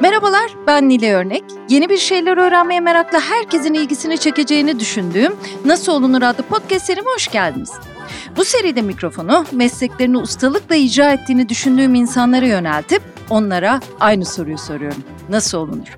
Merhabalar, ben Nile Örnek. Yeni bir şeyler öğrenmeye merakla herkesin ilgisini çekeceğini düşündüğüm Nasıl Olunur adlı podcast serime hoş geldiniz. Bu seride mikrofonu mesleklerini ustalıkla icra ettiğini düşündüğüm insanlara yöneltip onlara aynı soruyu soruyorum. Nasıl olunur?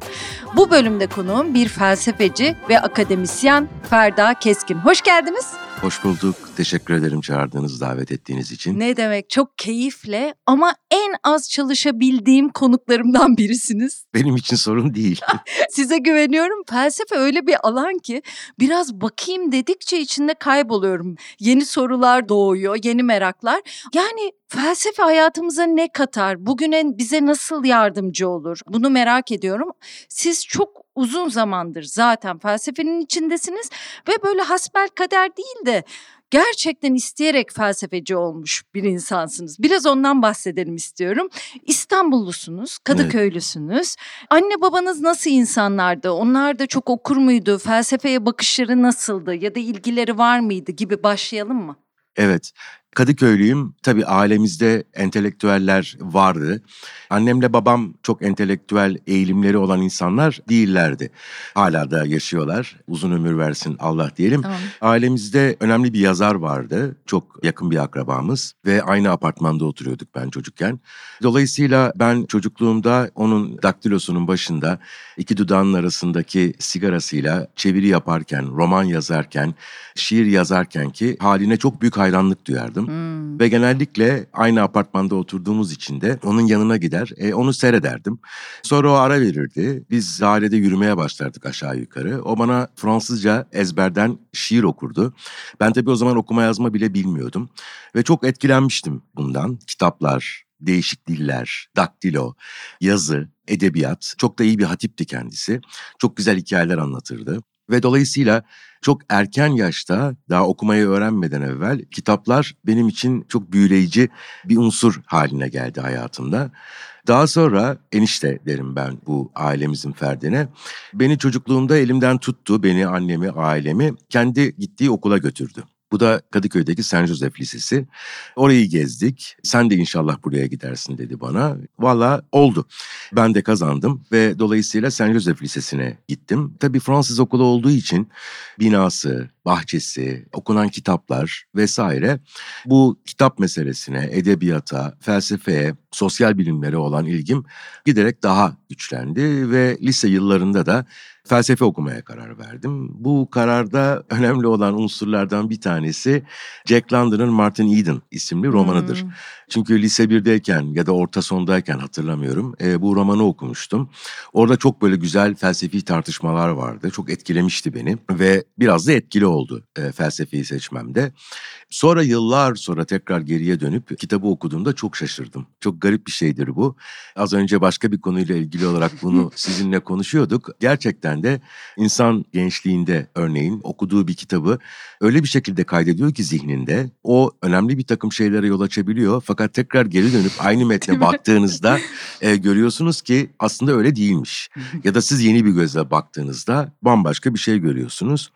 Bu bölümde konuğum bir felsefeci ve akademisyen Ferda Keskin. Hoş geldiniz. Hoş bulduk. Teşekkür ederim çağırdığınız, davet ettiğiniz için. Ne demek çok keyifle ama en az çalışabildiğim konuklarımdan birisiniz. Benim için sorun değil. Size güveniyorum. Felsefe öyle bir alan ki biraz bakayım dedikçe içinde kayboluyorum. Yeni sorular doğuyor, yeni meraklar. Yani felsefe hayatımıza ne katar? Bugüne bize nasıl yardımcı olur? Bunu merak ediyorum. Siz çok uzun zamandır zaten felsefenin içindesiniz ve böyle hasbel kader değil de gerçekten isteyerek felsefeci olmuş bir insansınız. Biraz ondan bahsedelim istiyorum. İstanbullusunuz, Kadıköylüsünüz. Evet. Anne babanız nasıl insanlardı? Onlar da çok okur muydu? Felsefeye bakışları nasıldı ya da ilgileri var mıydı gibi başlayalım mı? Evet. Kadıköylüyüm. Tabii ailemizde entelektüeller vardı. Annemle babam çok entelektüel eğilimleri olan insanlar değillerdi. Hala da yaşıyorlar. Uzun ömür versin Allah diyelim. Tamam. Ailemizde önemli bir yazar vardı. Çok yakın bir akrabamız ve aynı apartmanda oturuyorduk ben çocukken. Dolayısıyla ben çocukluğumda onun daktilosunun başında iki dudağının arasındaki sigarasıyla çeviri yaparken, roman yazarken, şiir yazarken ki haline çok büyük hayranlık duyardım otururdum. Hmm. Ve genellikle aynı apartmanda oturduğumuz için de onun yanına gider, e, onu seyrederdim. Sonra o ara verirdi. Biz dairede yürümeye başlardık aşağı yukarı. O bana Fransızca ezberden şiir okurdu. Ben tabii o zaman okuma yazma bile bilmiyordum. Ve çok etkilenmiştim bundan. Kitaplar, değişik diller, daktilo, yazı, edebiyat. Çok da iyi bir hatipti kendisi. Çok güzel hikayeler anlatırdı. Ve dolayısıyla çok erken yaşta daha okumayı öğrenmeden evvel kitaplar benim için çok büyüleyici bir unsur haline geldi hayatımda. Daha sonra enişte derim ben bu ailemizin ferdine. Beni çocukluğumda elimden tuttu, beni, annemi, ailemi kendi gittiği okula götürdü. Bu da Kadıköy'deki Saint Joseph Lisesi. Orayı gezdik. Sen de inşallah buraya gidersin dedi bana. Valla oldu. Ben de kazandım ve dolayısıyla Saint Joseph Lisesi'ne gittim. Tabii Fransız okulu olduğu için binası, bahçesi, okunan kitaplar vesaire bu kitap meselesine, edebiyata, felsefeye, sosyal bilimlere olan ilgim giderek daha güçlendi ve lise yıllarında da felsefe okumaya karar verdim. Bu kararda önemli olan unsurlardan bir tanesi Jack London'ın Martin Eden isimli romanıdır. Hmm. Çünkü lise birdeyken ya da orta sondayken hatırlamıyorum e, bu romanı okumuştum. Orada çok böyle güzel felsefi tartışmalar vardı. Çok etkilemişti beni ve biraz da etkili oldu e, felsefeyi seçmemde. Sonra yıllar sonra tekrar geriye dönüp kitabı okuduğumda çok şaşırdım. Çok garip bir şeydir bu. Az önce başka bir konuyla ilgili olarak bunu sizinle konuşuyorduk. Gerçekten de insan gençliğinde örneğin okuduğu bir kitabı öyle bir şekilde kaydediyor ki zihninde o önemli bir takım şeylere yol açabiliyor. Fakat tekrar geri dönüp aynı metne baktığınızda e, görüyorsunuz ki aslında öyle değilmiş. ya da siz yeni bir gözle baktığınızda bambaşka bir şey görüyorsunuz.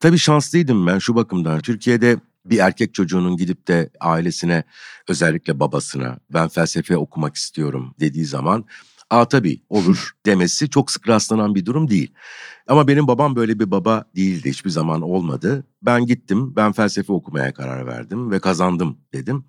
Tabii şanslıydım ben şu bakımdan. Türkiye'de bir erkek çocuğunun gidip de ailesine özellikle babasına ben felsefe okumak istiyorum dediği zaman Aa tabii olur demesi çok sık rastlanan bir durum değil. Ama benim babam böyle bir baba değildi hiçbir zaman olmadı. Ben gittim ben felsefe okumaya karar verdim ve kazandım dedim.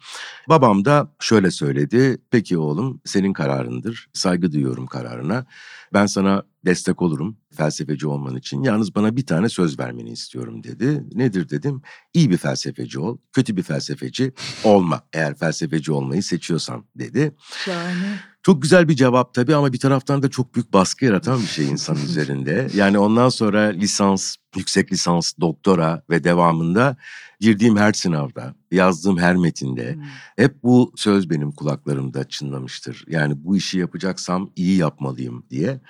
Babam da şöyle söyledi peki oğlum senin kararındır saygı duyuyorum kararına. Ben sana destek olurum felsefeci olman için. Yalnız bana bir tane söz vermeni istiyorum dedi. Nedir dedim. İyi bir felsefeci ol, kötü bir felsefeci olma. Eğer felsefeci olmayı seçiyorsan dedi. Şahane. Çok güzel bir cevap tabii ama bir taraftan da çok büyük baskı yaratan bir şey insan üzerinde. Yani ondan sonra lisans, yüksek lisans, doktora ve devamında girdiğim her sınavda, yazdığım her metinde hmm. hep bu söz benim kulaklarımda çınlamıştır. Yani bu işi yapacaksam iyi yapmalıyım diye.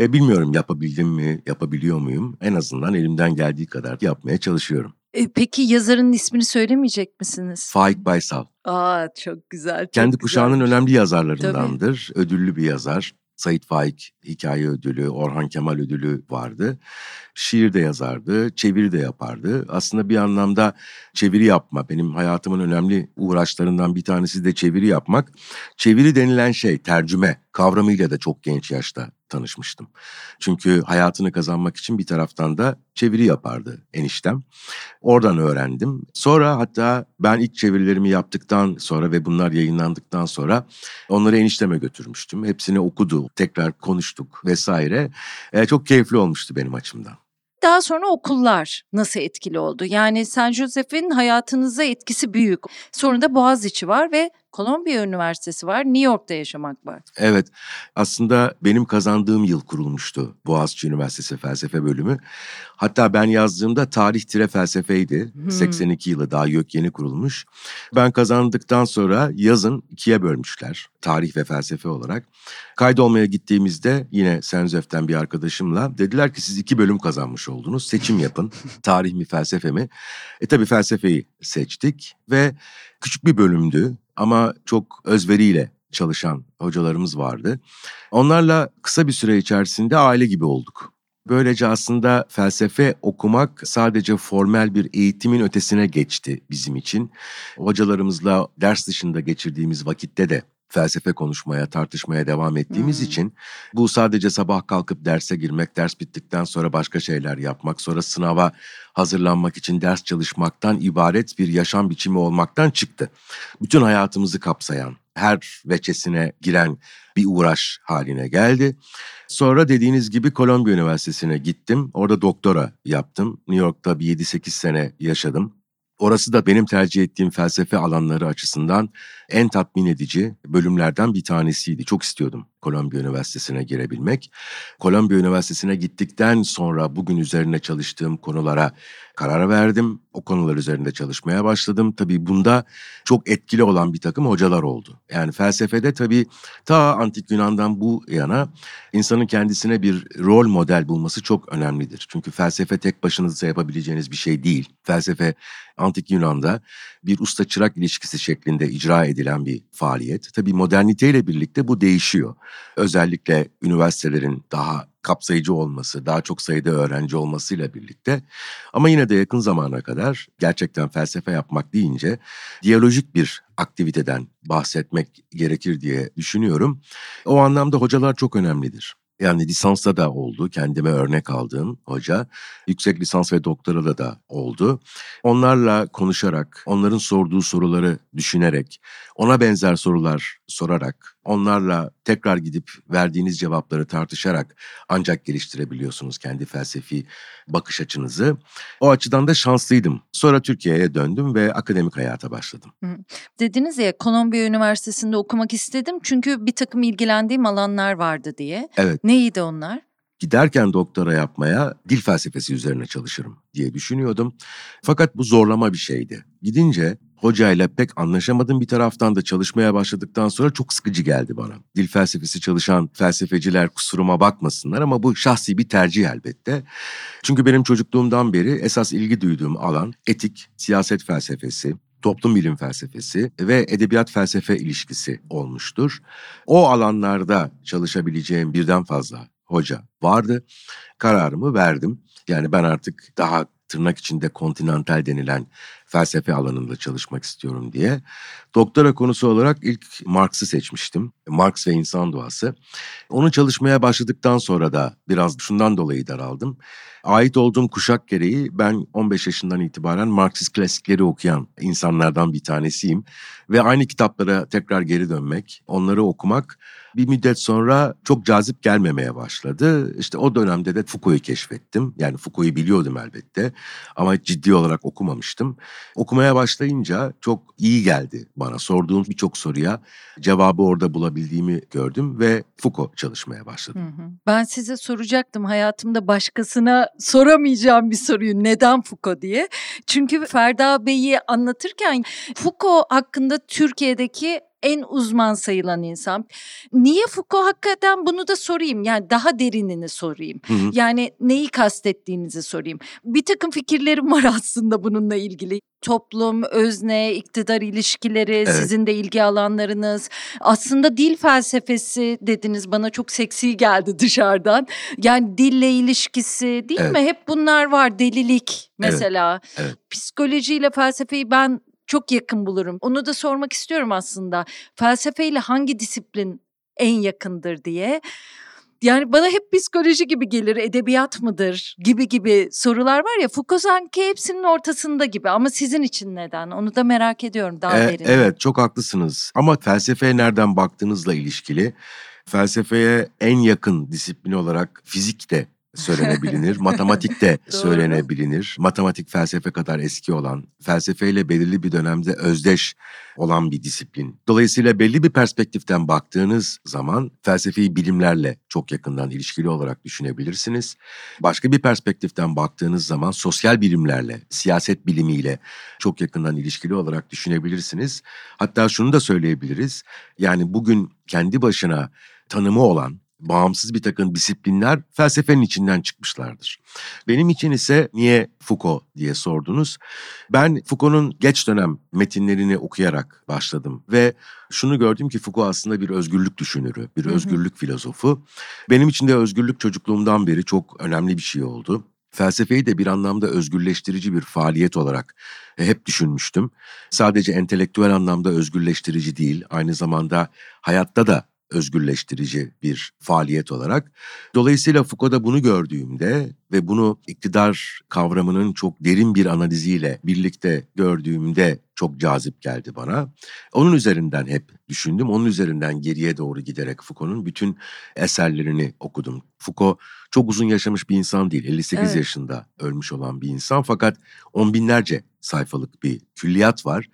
E, bilmiyorum yapabildim mi, yapabiliyor muyum? En azından elimden geldiği kadar yapmaya çalışıyorum. E, peki yazarın ismini söylemeyecek misiniz? Faik Baysal. Aa çok güzel. Çok Kendi güzel. kuşağının önemli yazarlarındandır. Tabii. Ödüllü bir yazar. Sait Faik Hikaye Ödülü, Orhan Kemal Ödülü vardı. Şiir de yazardı, çeviri de yapardı. Aslında bir anlamda çeviri yapma benim hayatımın önemli uğraşlarından bir tanesi de çeviri yapmak. Çeviri denilen şey tercüme kavramıyla da çok genç yaşta tanışmıştım. Çünkü hayatını kazanmak için bir taraftan da çeviri yapardı eniştem. Oradan öğrendim. Sonra hatta ben ilk çevirilerimi yaptıktan sonra ve bunlar yayınlandıktan sonra onları enişteme götürmüştüm. Hepsini okudu, tekrar konuştuk vesaire. E, çok keyifli olmuştu benim açımdan. Daha sonra okullar nasıl etkili oldu? Yani San Joseph'in hayatınıza etkisi büyük. Sonra da Boğaziçi var ve Kolombiya Üniversitesi var, New York'ta yaşamak var. Evet, aslında benim kazandığım yıl kurulmuştu Boğaziçi Üniversitesi felsefe bölümü. Hatta ben yazdığımda tarih tire felsefeydi. Hmm. 82 yılı daha yok yeni kurulmuş. Ben kazandıktan sonra yazın ikiye bölmüşler tarih ve felsefe olarak. Kaydolmaya gittiğimizde yine Senzöf'ten bir arkadaşımla dediler ki siz iki bölüm kazanmış oldunuz. Seçim yapın. tarih mi felsefe mi? E tabii felsefeyi seçtik ve küçük bir bölümdü ama çok özveriyle çalışan hocalarımız vardı. Onlarla kısa bir süre içerisinde aile gibi olduk. Böylece aslında felsefe okumak sadece formel bir eğitimin ötesine geçti bizim için. Hocalarımızla ders dışında geçirdiğimiz vakitte de felsefe konuşmaya, tartışmaya devam ettiğimiz hmm. için bu sadece sabah kalkıp derse girmek, ders bittikten sonra başka şeyler yapmak, sonra sınava hazırlanmak için ders çalışmaktan ibaret bir yaşam biçimi olmaktan çıktı. Bütün hayatımızı kapsayan, her veçesine giren bir uğraş haline geldi. Sonra dediğiniz gibi Kolombiya Üniversitesi'ne gittim. Orada doktora yaptım. New York'ta bir 7-8 sene yaşadım. Orası da benim tercih ettiğim felsefe alanları açısından en tatmin edici bölümlerden bir tanesiydi. Çok istiyordum Kolombiya Üniversitesi'ne girebilmek. Kolombiya Üniversitesi'ne gittikten sonra bugün üzerine çalıştığım konulara karar verdim. O konular üzerinde çalışmaya başladım. Tabii bunda çok etkili olan bir takım hocalar oldu. Yani felsefede tabii ta antik Yunan'dan bu yana insanın kendisine bir rol model bulması çok önemlidir. Çünkü felsefe tek başınıza yapabileceğiniz bir şey değil. Felsefe antik Yunan'da bir usta çırak ilişkisi şeklinde icra edilen bir faaliyet. Tabii moderniteyle birlikte bu değişiyor. Özellikle üniversitelerin daha kapsayıcı olması, daha çok sayıda öğrenci olmasıyla birlikte ama yine de yakın zamana kadar gerçekten felsefe yapmak deyince diyalojik bir aktiviteden bahsetmek gerekir diye düşünüyorum. O anlamda hocalar çok önemlidir. Yani lisansta da oldu. Kendime örnek aldığım hoca. Yüksek lisans ve doktorada da oldu. Onlarla konuşarak, onların sorduğu soruları düşünerek, ona benzer sorular sorarak, onlarla tekrar gidip verdiğiniz cevapları tartışarak ancak geliştirebiliyorsunuz kendi felsefi bakış açınızı. O açıdan da şanslıydım. Sonra Türkiye'ye döndüm ve akademik hayata başladım. Hı. Dediniz ya Kolombiya Üniversitesi'nde okumak istedim çünkü bir takım ilgilendiğim alanlar vardı diye. Evet. Neydi onlar? giderken doktora yapmaya dil felsefesi üzerine çalışırım diye düşünüyordum. Fakat bu zorlama bir şeydi. Gidince hocayla pek anlaşamadım bir taraftan da çalışmaya başladıktan sonra çok sıkıcı geldi bana. Dil felsefesi çalışan felsefeciler kusuruma bakmasınlar ama bu şahsi bir tercih elbette. Çünkü benim çocukluğumdan beri esas ilgi duyduğum alan etik, siyaset felsefesi, toplum bilim felsefesi ve edebiyat felsefe ilişkisi olmuştur. O alanlarda çalışabileceğim birden fazla hoca vardı. Kararımı verdim. Yani ben artık daha tırnak içinde kontinental denilen felsefe alanında çalışmak istiyorum diye. Doktora konusu olarak ilk Marx'ı seçmiştim. Marx ve insan doğası. Onu çalışmaya başladıktan sonra da biraz şundan dolayı daraldım. Ait olduğum kuşak gereği ben 15 yaşından itibaren Marksist klasikleri okuyan insanlardan bir tanesiyim. Ve aynı kitaplara tekrar geri dönmek, onları okumak bir müddet sonra çok cazip gelmemeye başladı. İşte o dönemde de Foucault'u keşfettim. Yani Foucault'u biliyordum elbette ama ciddi olarak okumamıştım. Okumaya başlayınca çok iyi geldi bana. Sorduğum birçok soruya cevabı orada bulabildiğimi gördüm ve Foucault çalışmaya başladım. Ben size soracaktım hayatımda başkasına soramayacağım bir soruyu neden Foucault diye. Çünkü Ferda Bey'i anlatırken Foucault hakkında Türkiye'deki en uzman sayılan insan. Niye Foucault hakikaten bunu da sorayım. Yani daha derinini sorayım. Hı hı. Yani neyi kastettiğinizi sorayım. Bir takım fikirlerim var aslında bununla ilgili. Toplum, özne, iktidar ilişkileri, Evet. sizin de ilgi alanlarınız. Aslında dil felsefesi dediniz bana çok seksi geldi dışarıdan. Yani dille ilişkisi değil Evet. mi? Hep bunlar var. Delilik Evet, mesela. evet. Psikolojiyle felsefeyi ben çok yakın bulurum. Onu da sormak istiyorum aslında. Felsefeyle hangi disiplin en yakındır diye. Yani bana hep psikoloji gibi gelir, edebiyat mıdır gibi gibi sorular var ya. Foucault sanki hepsinin ortasında gibi ama sizin için neden? Onu da merak ediyorum daha E, derin. evet çok haklısınız ama felsefeye nereden baktığınızla ilişkili. Felsefeye en yakın disiplin olarak fizik de söylenebilir, matematik de söylenebilir. Matematik felsefe kadar eski olan, felsefeyle belirli bir dönemde özdeş olan bir disiplin. Dolayısıyla belli bir perspektiften baktığınız zaman felsefeyi bilimlerle çok yakından ilişkili olarak düşünebilirsiniz. Başka bir perspektiften baktığınız zaman sosyal bilimlerle, siyaset bilimiyle çok yakından ilişkili olarak düşünebilirsiniz. Hatta şunu da söyleyebiliriz. Yani bugün kendi başına tanımı olan bağımsız bir takım disiplinler felsefenin içinden çıkmışlardır. Benim için ise niye Foucault diye sordunuz. Ben Foucault'un geç dönem metinlerini okuyarak başladım ve şunu gördüm ki Foucault aslında bir özgürlük düşünürü, bir özgürlük filozofu. Benim için de özgürlük çocukluğumdan beri çok önemli bir şey oldu. Felsefeyi de bir anlamda özgürleştirici bir faaliyet olarak e, hep düşünmüştüm. Sadece entelektüel anlamda özgürleştirici değil, aynı zamanda hayatta da özgürleştirici bir faaliyet olarak. Dolayısıyla Foucault'da bunu gördüğümde ve bunu iktidar kavramının çok derin bir analiziyle birlikte gördüğümde çok cazip geldi bana. Onun üzerinden hep düşündüm. Onun üzerinden geriye doğru giderek Foucault'un bütün eserlerini okudum. Foucault çok uzun yaşamış bir insan değil. 58 Evet. yaşında ölmüş olan bir insan fakat on binlerce sayfalık bir külliyat var.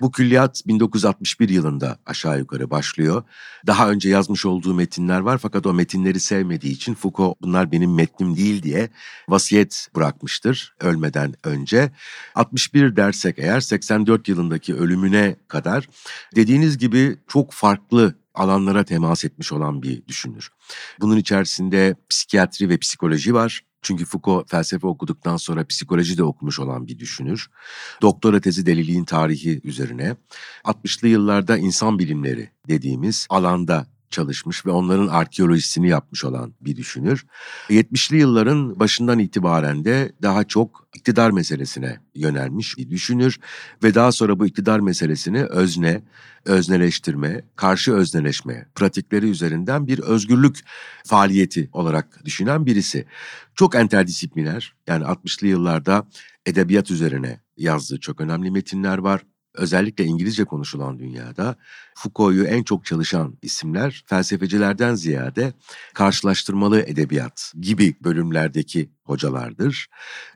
Bu külliyat 1961 yılında aşağı yukarı başlıyor. Daha önce yazmış olduğu metinler var fakat o metinleri sevmediği için Foucault bunlar benim metnim değil diye vasiyet bırakmıştır ölmeden önce. 61 dersek eğer 84 yılındaki ölümüne kadar dediğiniz gibi çok farklı alanlara temas etmiş olan bir düşünür. Bunun içerisinde psikiyatri ve psikoloji var. Çünkü Foucault felsefe okuduktan sonra psikoloji de okumuş olan bir düşünür. Doktora tezi deliliğin tarihi üzerine. 60'lı yıllarda insan bilimleri dediğimiz alanda çalışmış ve onların arkeolojisini yapmış olan bir düşünür. 70'li yılların başından itibaren de daha çok iktidar meselesine yönelmiş bir düşünür ve daha sonra bu iktidar meselesini özne, özneleştirme, karşı özneleşme pratikleri üzerinden bir özgürlük faaliyeti olarak düşünen birisi. Çok interdisipliner yani 60'lı yıllarda edebiyat üzerine yazdığı çok önemli metinler var. Özellikle İngilizce konuşulan dünyada Foucault'u en çok çalışan isimler felsefecilerden ziyade karşılaştırmalı edebiyat gibi bölümlerdeki hocalardır.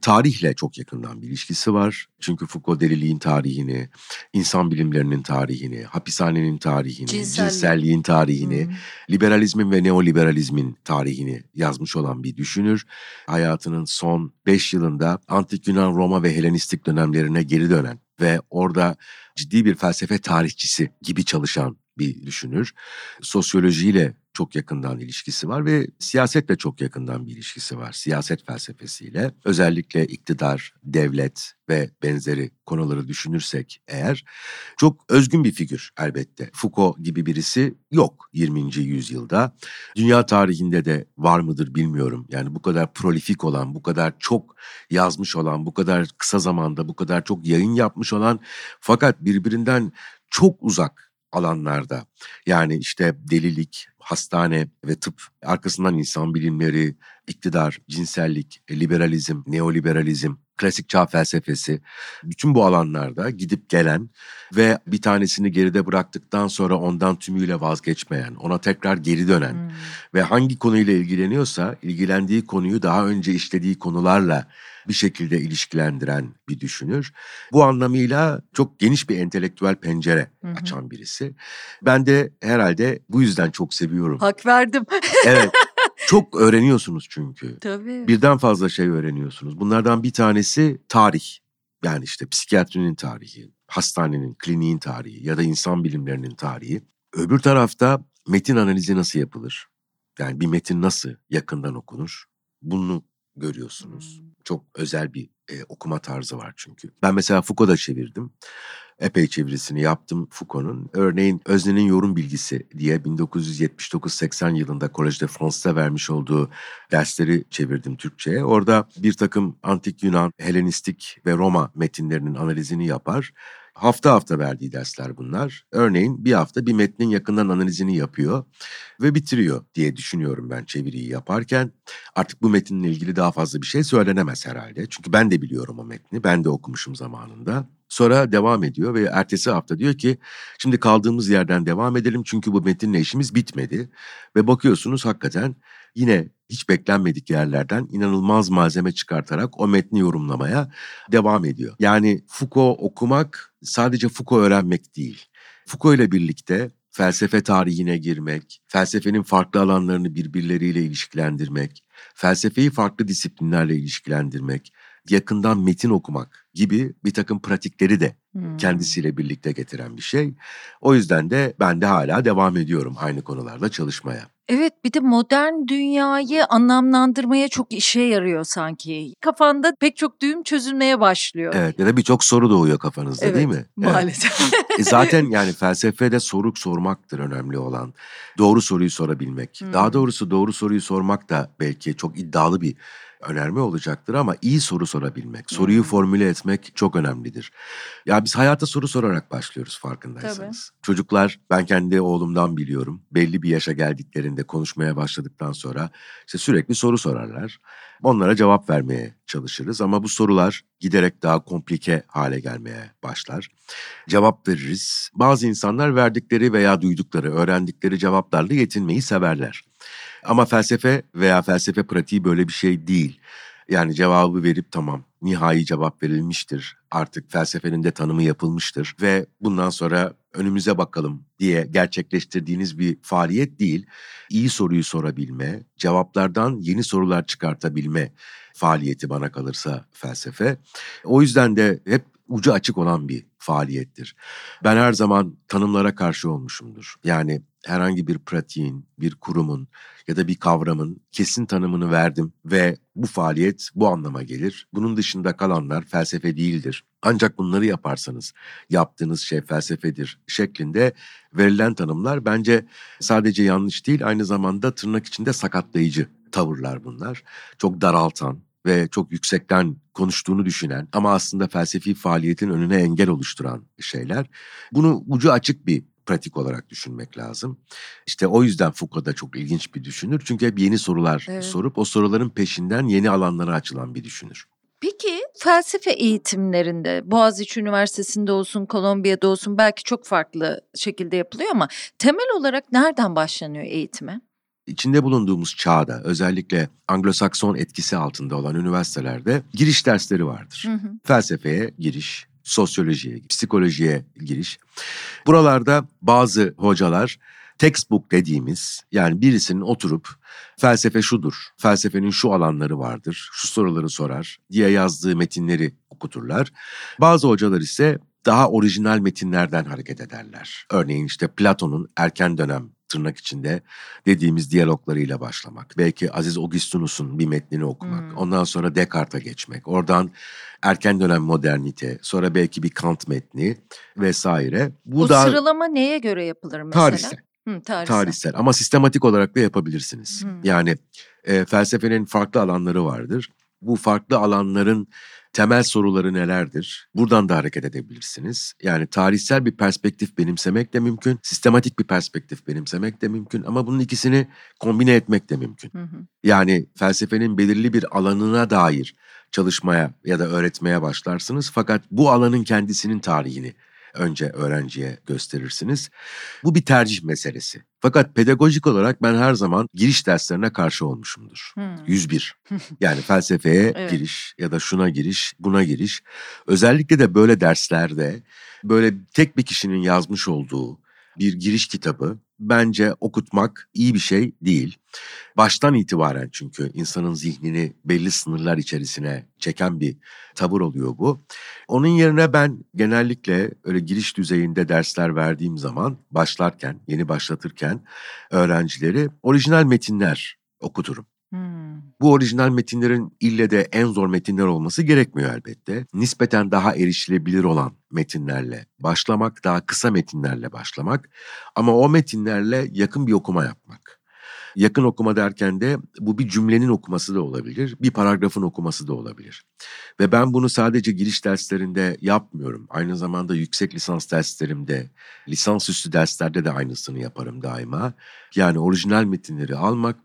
Tarihle çok yakından bir ilişkisi var. Çünkü Foucault deliliğin tarihini, insan bilimlerinin tarihini, hapishanenin tarihini, Cinsellik. cinselliğin tarihini, Hı. liberalizmin ve neoliberalizmin tarihini yazmış olan bir düşünür. Hayatının son 5 yılında Antik Yunan, Roma ve Helenistik dönemlerine geri dönen ve orada ciddi bir felsefe tarihçisi gibi çalışan bir düşünür. Sosyolojiyle çok yakından ilişkisi var ve siyasetle çok yakından bir ilişkisi var. Siyaset felsefesiyle özellikle iktidar, devlet ve benzeri konuları düşünürsek eğer çok özgün bir figür elbette. Foucault gibi birisi yok 20. yüzyılda. Dünya tarihinde de var mıdır bilmiyorum. Yani bu kadar prolifik olan, bu kadar çok yazmış olan, bu kadar kısa zamanda bu kadar çok yayın yapmış olan fakat birbirinden çok uzak alanlarda yani işte delilik, hastane ve tıp, arkasından insan bilimleri, iktidar, cinsellik, liberalizm, neoliberalizm, klasik çağ felsefesi bütün bu alanlarda gidip gelen ve bir tanesini geride bıraktıktan sonra ondan tümüyle vazgeçmeyen, ona tekrar geri dönen Hmm. ve hangi konuyla ilgileniyorsa ilgilendiği konuyu daha önce işlediği konularla bir şekilde ilişkilendiren bir düşünür. Bu anlamıyla çok geniş bir entelektüel pencere açan birisi. Ben de herhalde bu yüzden çok seviyorum. Hak verdim. Evet. Çok öğreniyorsunuz çünkü. Tabii. Birden fazla şey öğreniyorsunuz. Bunlardan bir tanesi tarih. Yani işte psikiyatrinin tarihi, hastanenin, kliniğin tarihi ya da insan bilimlerinin tarihi. Öbür tarafta metin analizi nasıl yapılır? Yani bir metin nasıl yakından okunur? Bunu görüyorsunuz. Hmm. Çok özel bir e, okuma tarzı var çünkü. Ben mesela Foucault'da çevirdim. Epey çevirisini yaptım Foucault'un. Örneğin Özne'nin yorum bilgisi diye 1979-80 yılında Collège de France'da vermiş olduğu dersleri çevirdim Türkçe'ye. Orada bir takım antik Yunan, Helenistik ve Roma metinlerinin analizini yapar. Hafta hafta verdiği dersler bunlar. Örneğin bir hafta bir metnin yakından analizini yapıyor ve bitiriyor diye düşünüyorum ben çeviriyi yaparken. Artık bu metinle ilgili daha fazla bir şey söylenemez herhalde. Çünkü ben de biliyorum o metni, ben de okumuşum zamanında. Sonra devam ediyor ve ertesi hafta diyor ki şimdi kaldığımız yerden devam edelim çünkü bu metinle işimiz bitmedi. Ve bakıyorsunuz hakikaten yine hiç beklenmedik yerlerden inanılmaz malzeme çıkartarak o metni yorumlamaya devam ediyor. Yani Foucault okumak sadece Foucault öğrenmek değil. Foucault ile birlikte felsefe tarihine girmek, felsefenin farklı alanlarını birbirleriyle ilişkilendirmek, felsefeyi farklı disiplinlerle ilişkilendirmek, yakından metin okumak gibi bir takım pratikleri de hmm. kendisiyle birlikte getiren bir şey. O yüzden de ben de hala devam ediyorum aynı konularda çalışmaya. Evet bir de modern dünyayı anlamlandırmaya çok işe yarıyor sanki. Kafanda pek çok düğüm çözülmeye başlıyor. Evet ya da birçok soru doğuyor kafanızda evet, değil mi? Maalesef. Evet. e zaten yani felsefede soruk sormaktır önemli olan. Doğru soruyu sorabilmek. Hmm. Daha doğrusu doğru soruyu sormak da belki çok iddialı bir önerme olacaktır ama iyi soru sorabilmek, soruyu formüle etmek çok önemlidir. Ya biz hayata soru sorarak başlıyoruz farkındaysanız. Tabii. Çocuklar ben kendi oğlumdan biliyorum. Belli bir yaşa geldiklerinde konuşmaya başladıktan sonra işte sürekli soru sorarlar. Onlara cevap vermeye çalışırız ama bu sorular giderek daha komplike hale gelmeye başlar. Cevap veririz. Bazı insanlar verdikleri veya duydukları, öğrendikleri cevaplarla yetinmeyi severler. Ama felsefe veya felsefe pratiği böyle bir şey değil. Yani cevabı verip tamam nihai cevap verilmiştir. Artık felsefenin de tanımı yapılmıştır ve bundan sonra önümüze bakalım diye gerçekleştirdiğiniz bir faaliyet değil. İyi soruyu sorabilme, cevaplardan yeni sorular çıkartabilme faaliyeti bana kalırsa felsefe. O yüzden de hep ucu açık olan bir faaliyettir. Ben her zaman tanımlara karşı olmuşumdur. Yani herhangi bir pratiğin, bir kurumun ya da bir kavramın kesin tanımını verdim ve bu faaliyet bu anlama gelir. Bunun dışında kalanlar felsefe değildir. Ancak bunları yaparsanız yaptığınız şey felsefedir şeklinde verilen tanımlar bence sadece yanlış değil aynı zamanda tırnak içinde sakatlayıcı tavırlar bunlar. Çok daraltan, ve çok yüksekten konuştuğunu düşünen ama aslında felsefi faaliyetin önüne engel oluşturan şeyler. Bunu ucu açık bir pratik olarak düşünmek lazım. İşte o yüzden Foucault da çok ilginç bir düşünür. Çünkü hep yeni sorular evet. sorup o soruların peşinden yeni alanlara açılan bir düşünür. Peki felsefe eğitimlerinde Boğaziçi Üniversitesi'nde olsun, Kolombiya'da olsun belki çok farklı şekilde yapılıyor ama temel olarak nereden başlanıyor eğitime? içinde bulunduğumuz çağda özellikle Anglo-Sakson etkisi altında olan üniversitelerde giriş dersleri vardır. Hı hı. Felsefeye giriş, sosyolojiye, psikolojiye giriş. Buralarda bazı hocalar textbook dediğimiz yani birisinin oturup felsefe şudur, felsefenin şu alanları vardır, şu soruları sorar diye yazdığı metinleri okuturlar. Bazı hocalar ise daha orijinal metinlerden hareket ederler. Örneğin işte Platon'un erken dönem tırnak içinde dediğimiz diyaloglarıyla başlamak. Belki Aziz Augustinus'un bir metnini okumak. Hmm. Ondan sonra Descartes'a geçmek. Oradan erken dönem modernite, sonra belki bir Kant metni vesaire. Bu, Bu da sıralama neye göre yapılır mesela? Tarihsel. Hı, tarihsel. tarihsel ama sistematik olarak da yapabilirsiniz. Hmm. Yani e, felsefenin farklı alanları vardır. Bu farklı alanların temel soruları nelerdir? Buradan da hareket edebilirsiniz. Yani tarihsel bir perspektif benimsemek de mümkün, sistematik bir perspektif benimsemek de mümkün ama bunun ikisini kombine etmek de mümkün. Hı hı. Yani felsefenin belirli bir alanına dair çalışmaya ya da öğretmeye başlarsınız fakat bu alanın kendisinin tarihini önce öğrenciye gösterirsiniz. Bu bir tercih meselesi. Fakat pedagojik olarak ben her zaman giriş derslerine karşı olmuşumdur. Hmm. 101. Yani felsefeye evet. giriş ya da şuna giriş, buna giriş. Özellikle de böyle derslerde böyle tek bir kişinin yazmış olduğu bir giriş kitabı bence okutmak iyi bir şey değil. Baştan itibaren çünkü insanın zihnini belli sınırlar içerisine çeken bir tavır oluyor bu. Onun yerine ben genellikle öyle giriş düzeyinde dersler verdiğim zaman başlarken, yeni başlatırken öğrencileri orijinal metinler okuturum. Bu orijinal metinlerin ille de en zor metinler olması gerekmiyor elbette. Nispeten daha erişilebilir olan metinlerle başlamak, daha kısa metinlerle başlamak ama o metinlerle yakın bir okuma yapmak. Yakın okuma derken de bu bir cümlenin okuması da olabilir, bir paragrafın okuması da olabilir. Ve ben bunu sadece giriş derslerinde yapmıyorum. Aynı zamanda yüksek lisans derslerimde, lisansüstü derslerde de aynısını yaparım daima. Yani orijinal metinleri almak,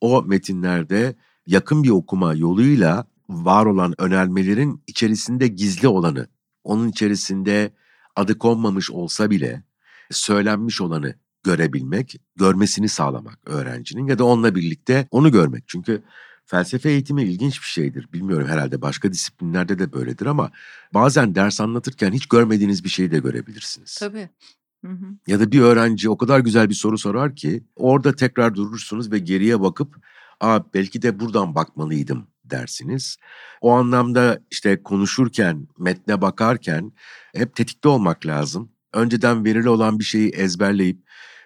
o metinlerde yakın bir okuma yoluyla var olan önermelerin içerisinde gizli olanı, onun içerisinde adı konmamış olsa bile söylenmiş olanı görebilmek, görmesini sağlamak öğrencinin ya da onunla birlikte onu görmek. Çünkü felsefe eğitimi ilginç bir şeydir. Bilmiyorum herhalde başka disiplinlerde de böyledir ama bazen ders anlatırken hiç görmediğiniz bir şeyi de görebilirsiniz. Tabii. Hı hı. Ya da bir öğrenci o kadar güzel bir soru sorar ki orada tekrar durursunuz ve geriye bakıp Aa, belki de buradan bakmalıydım dersiniz. O anlamda işte konuşurken, metne bakarken hep tetikte olmak lazım. Önceden verili olan bir şeyi ezberleyip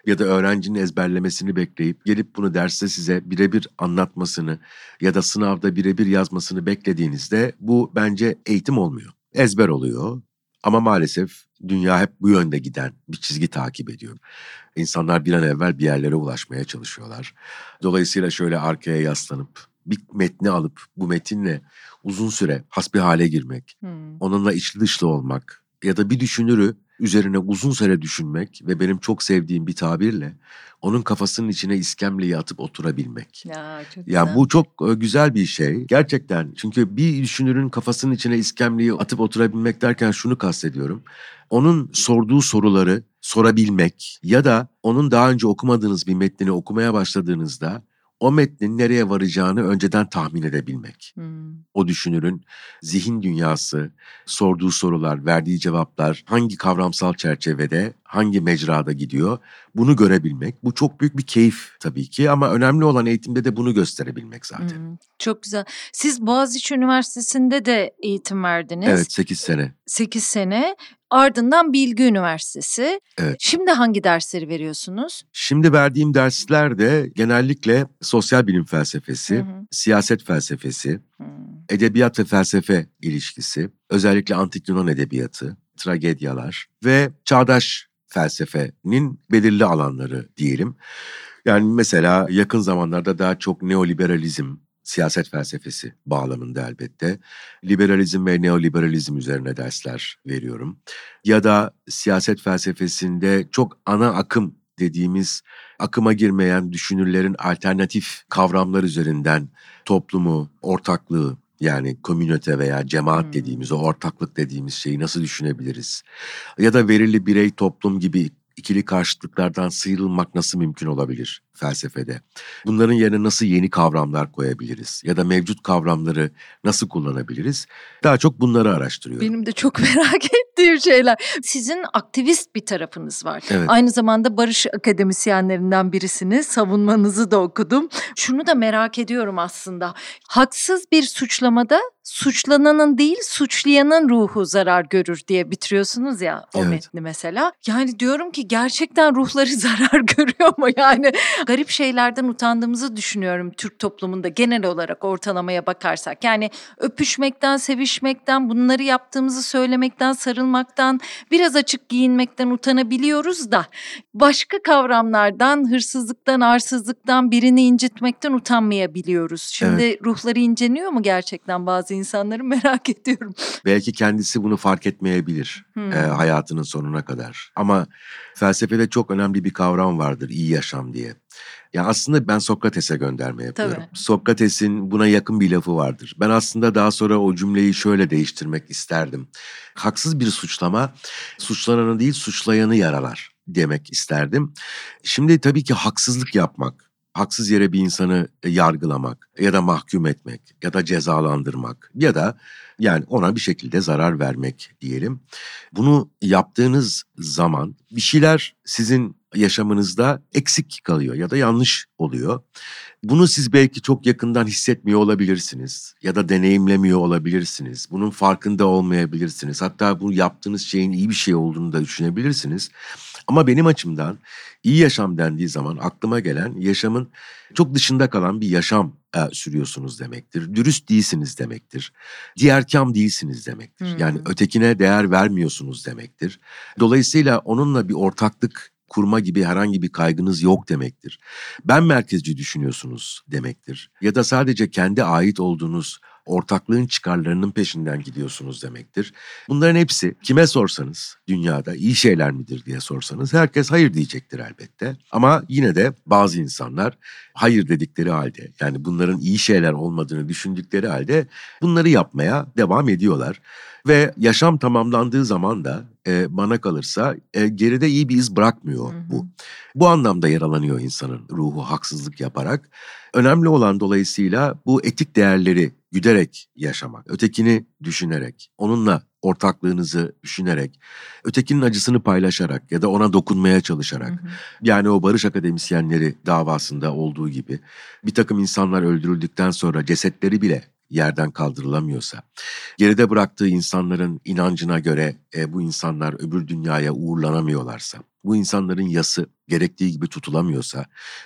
ya da öğrencinin ezberlemesini bekleyip gelip bunu derste size birebir anlatmasını ya da sınavda birebir yazmasını beklediğinizde bu bence eğitim olmuyor. Ezber oluyor ama maalesef dünya hep bu yönde giden bir çizgi takip ediyor. İnsanlar bir an evvel bir yerlere ulaşmaya çalışıyorlar. Dolayısıyla şöyle arkaya yaslanıp bir metni alıp bu metinle uzun süre hasbi hale girmek, hmm. onunla içli dışlı olmak ya da bir düşünürü üzerine uzun süre düşünmek ve benim çok sevdiğim bir tabirle onun kafasının içine iskemleyi atıp oturabilmek. Ya, çok yani bu çok e, güzel bir şey. Gerçekten çünkü bir düşünürün kafasının içine iskemleyi atıp oturabilmek derken şunu kastediyorum. Onun sorduğu soruları sorabilmek ya da onun daha önce okumadığınız bir metnini okumaya başladığınızda o metnin nereye varacağını önceden tahmin edebilmek. Hmm. O düşünürün zihin dünyası, sorduğu sorular, verdiği cevaplar hangi kavramsal çerçevede, hangi mecrada gidiyor bunu görebilmek. Bu çok büyük bir keyif tabii ki ama önemli olan eğitimde de bunu gösterebilmek zaten. Hmm, çok güzel. Siz Boğaziçi Üniversitesi'nde de eğitim verdiniz. Evet 8 sene. 8 sene. Ardından Bilgi Üniversitesi. Evet. Şimdi hangi dersleri veriyorsunuz? Şimdi verdiğim dersler de genellikle sosyal bilim felsefesi, hı hı. siyaset felsefesi, hı. edebiyat ve felsefe ilişkisi, özellikle antik Yunan edebiyatı, tragedyalar ve çağdaş felsefenin belirli alanları diyelim. Yani mesela yakın zamanlarda daha çok neoliberalizm, siyaset felsefesi bağlamında elbette. Liberalizm ve neoliberalizm üzerine dersler veriyorum. Ya da siyaset felsefesinde çok ana akım dediğimiz akıma girmeyen düşünürlerin alternatif kavramlar üzerinden toplumu, ortaklığı yani komünite veya cemaat hmm. dediğimiz o ortaklık dediğimiz şeyi nasıl düşünebiliriz? Ya da verili birey toplum gibi ikili karşıtlıklardan sıyrılmak nasıl mümkün olabilir felsefede? Bunların yerine nasıl yeni kavramlar koyabiliriz? Ya da mevcut kavramları nasıl kullanabiliriz? Daha çok bunları araştırıyorum. Benim de çok merak ettiğim şeyler. Sizin aktivist bir tarafınız var. Evet. Aynı zamanda barış akademisyenlerinden birisiniz. Savunmanızı da okudum. Şunu da merak ediyorum aslında. Haksız bir suçlamada suçlananın değil suçlayanın ruhu zarar görür diye bitiriyorsunuz ya o evet. metni mesela. Yani diyorum ki gerçekten ruhları zarar görüyor mu yani? Garip şeylerden utandığımızı düşünüyorum Türk toplumunda genel olarak ortalamaya bakarsak. Yani öpüşmekten, sevişmekten, bunları yaptığımızı söylemekten, sarılmaktan, biraz açık giyinmekten utanabiliyoruz da başka kavramlardan, hırsızlıktan, arsızlıktan, birini incitmekten utanmayabiliyoruz. Şimdi evet. ruhları inceniyor mu gerçekten bazı insanları merak ediyorum. Belki kendisi bunu fark etmeyebilir hmm. e, hayatının sonuna kadar. Ama felsefede çok önemli bir kavram vardır iyi yaşam diye. Ya aslında ben Sokrates'e gönderme yapıyorum. Tabii. Sokrates'in buna yakın bir lafı vardır. Ben aslında daha sonra o cümleyi şöyle değiştirmek isterdim. Haksız bir suçlama suçlananı değil suçlayanı yaralar demek isterdim. Şimdi tabii ki haksızlık yapmak haksız yere bir insanı e, yargılamak ya da mahkum etmek ya da cezalandırmak ya da yani ona bir şekilde zarar vermek diyelim. Bunu yaptığınız zaman bir şeyler sizin yaşamınızda eksik kalıyor ya da yanlış oluyor. Bunu siz belki çok yakından hissetmiyor olabilirsiniz ya da deneyimlemiyor olabilirsiniz. Bunun farkında olmayabilirsiniz. Hatta bu yaptığınız şeyin iyi bir şey olduğunu da düşünebilirsiniz. Ama benim açımdan iyi yaşam dendiği zaman aklıma gelen yaşamın çok dışında kalan bir yaşam e, sürüyorsunuz demektir. Dürüst değilsiniz demektir. Diğerkam değilsiniz demektir. Hmm. Yani ötekine değer vermiyorsunuz demektir. Dolayısıyla onunla bir ortaklık kurma gibi herhangi bir kaygınız yok demektir. Ben merkezci düşünüyorsunuz demektir. Ya da sadece kendi ait olduğunuz ortaklığın çıkarlarının peşinden gidiyorsunuz demektir. Bunların hepsi kime sorsanız dünyada iyi şeyler midir diye sorsanız herkes hayır diyecektir elbette. Ama yine de bazı insanlar hayır dedikleri halde yani bunların iyi şeyler olmadığını düşündükleri halde bunları yapmaya devam ediyorlar. Ve yaşam tamamlandığı zaman da e, bana kalırsa e, geride iyi bir iz bırakmıyor hı hı. bu. Bu anlamda yaralanıyor insanın ruhu haksızlık yaparak. Önemli olan dolayısıyla bu etik değerleri güderek yaşamak, ötekini düşünerek, onunla ortaklığınızı düşünerek, ötekinin acısını paylaşarak ya da ona dokunmaya çalışarak. Hı hı. Yani o barış akademisyenleri davasında olduğu gibi bir takım insanlar öldürüldükten sonra cesetleri bile yerden kaldırılamıyorsa, geride bıraktığı insanların inancına göre e, bu insanlar öbür dünyaya uğurlanamıyorlarsa, bu insanların yası gerektiği gibi tutulamıyorsa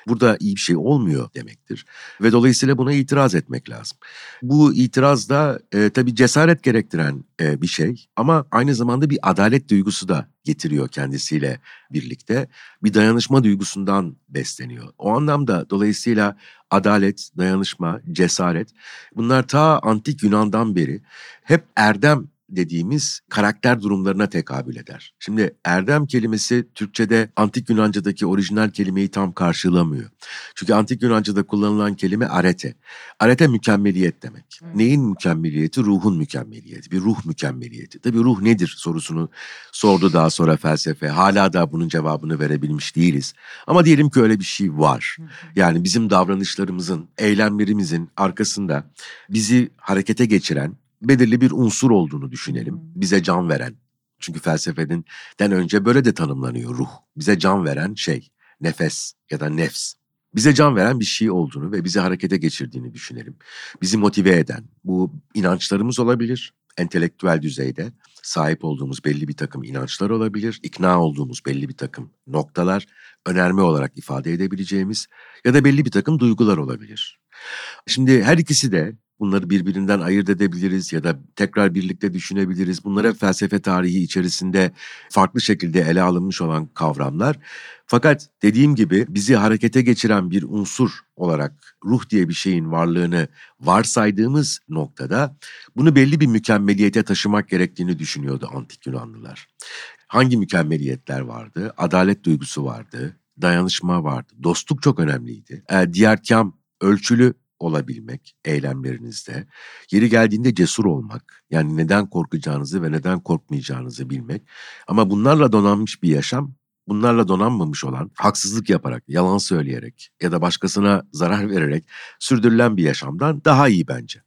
burada iyi bir şey olmuyor demektir. Ve dolayısıyla buna itiraz etmek lazım. Bu itiraz da e, tabii cesaret gerektiren e, bir şey ama aynı zamanda bir adalet duygusu da getiriyor kendisiyle birlikte. Bir dayanışma duygusundan besleniyor. O anlamda dolayısıyla adalet, dayanışma, cesaret bunlar ta antik Yunan'dan beri hep erdem dediğimiz karakter durumlarına tekabül eder. Şimdi erdem kelimesi Türkçe'de antik Yunanca'daki orijinal kelimeyi tam karşılamıyor. Çünkü antik Yunanca'da kullanılan kelime arete. Arete mükemmeliyet demek. Neyin mükemmeliyeti? Ruhun mükemmeliyeti. Bir ruh mükemmeliyeti. Tabii ruh nedir sorusunu sordu daha sonra felsefe. Hala da bunun cevabını verebilmiş değiliz. Ama diyelim ki öyle bir şey var. Yani bizim davranışlarımızın, eylemlerimizin arkasında bizi harekete geçiren belirli bir unsur olduğunu düşünelim. Bize can veren. Çünkü felsefeden önce böyle de tanımlanıyor ruh. Bize can veren şey, nefes ya da nefs. Bize can veren bir şey olduğunu ve bizi harekete geçirdiğini düşünelim. Bizi motive eden, bu inançlarımız olabilir, entelektüel düzeyde sahip olduğumuz belli bir takım inançlar olabilir, ikna olduğumuz belli bir takım noktalar, önerme olarak ifade edebileceğimiz ya da belli bir takım duygular olabilir. Şimdi her ikisi de Bunları birbirinden ayırt edebiliriz ya da tekrar birlikte düşünebiliriz. Bunlar hep felsefe tarihi içerisinde farklı şekilde ele alınmış olan kavramlar. Fakat dediğim gibi bizi harekete geçiren bir unsur olarak ruh diye bir şeyin varlığını varsaydığımız noktada bunu belli bir mükemmeliyete taşımak gerektiğini düşünüyordu antik Yunanlılar. Hangi mükemmeliyetler vardı? Adalet duygusu vardı, dayanışma vardı, dostluk çok önemliydi. E, diğer kam ölçülü olabilmek eylemlerinizde, yeri geldiğinde cesur olmak, yani neden korkacağınızı ve neden korkmayacağınızı bilmek. Ama bunlarla donanmış bir yaşam, bunlarla donanmamış olan, haksızlık yaparak, yalan söyleyerek ya da başkasına zarar vererek sürdürülen bir yaşamdan daha iyi bence.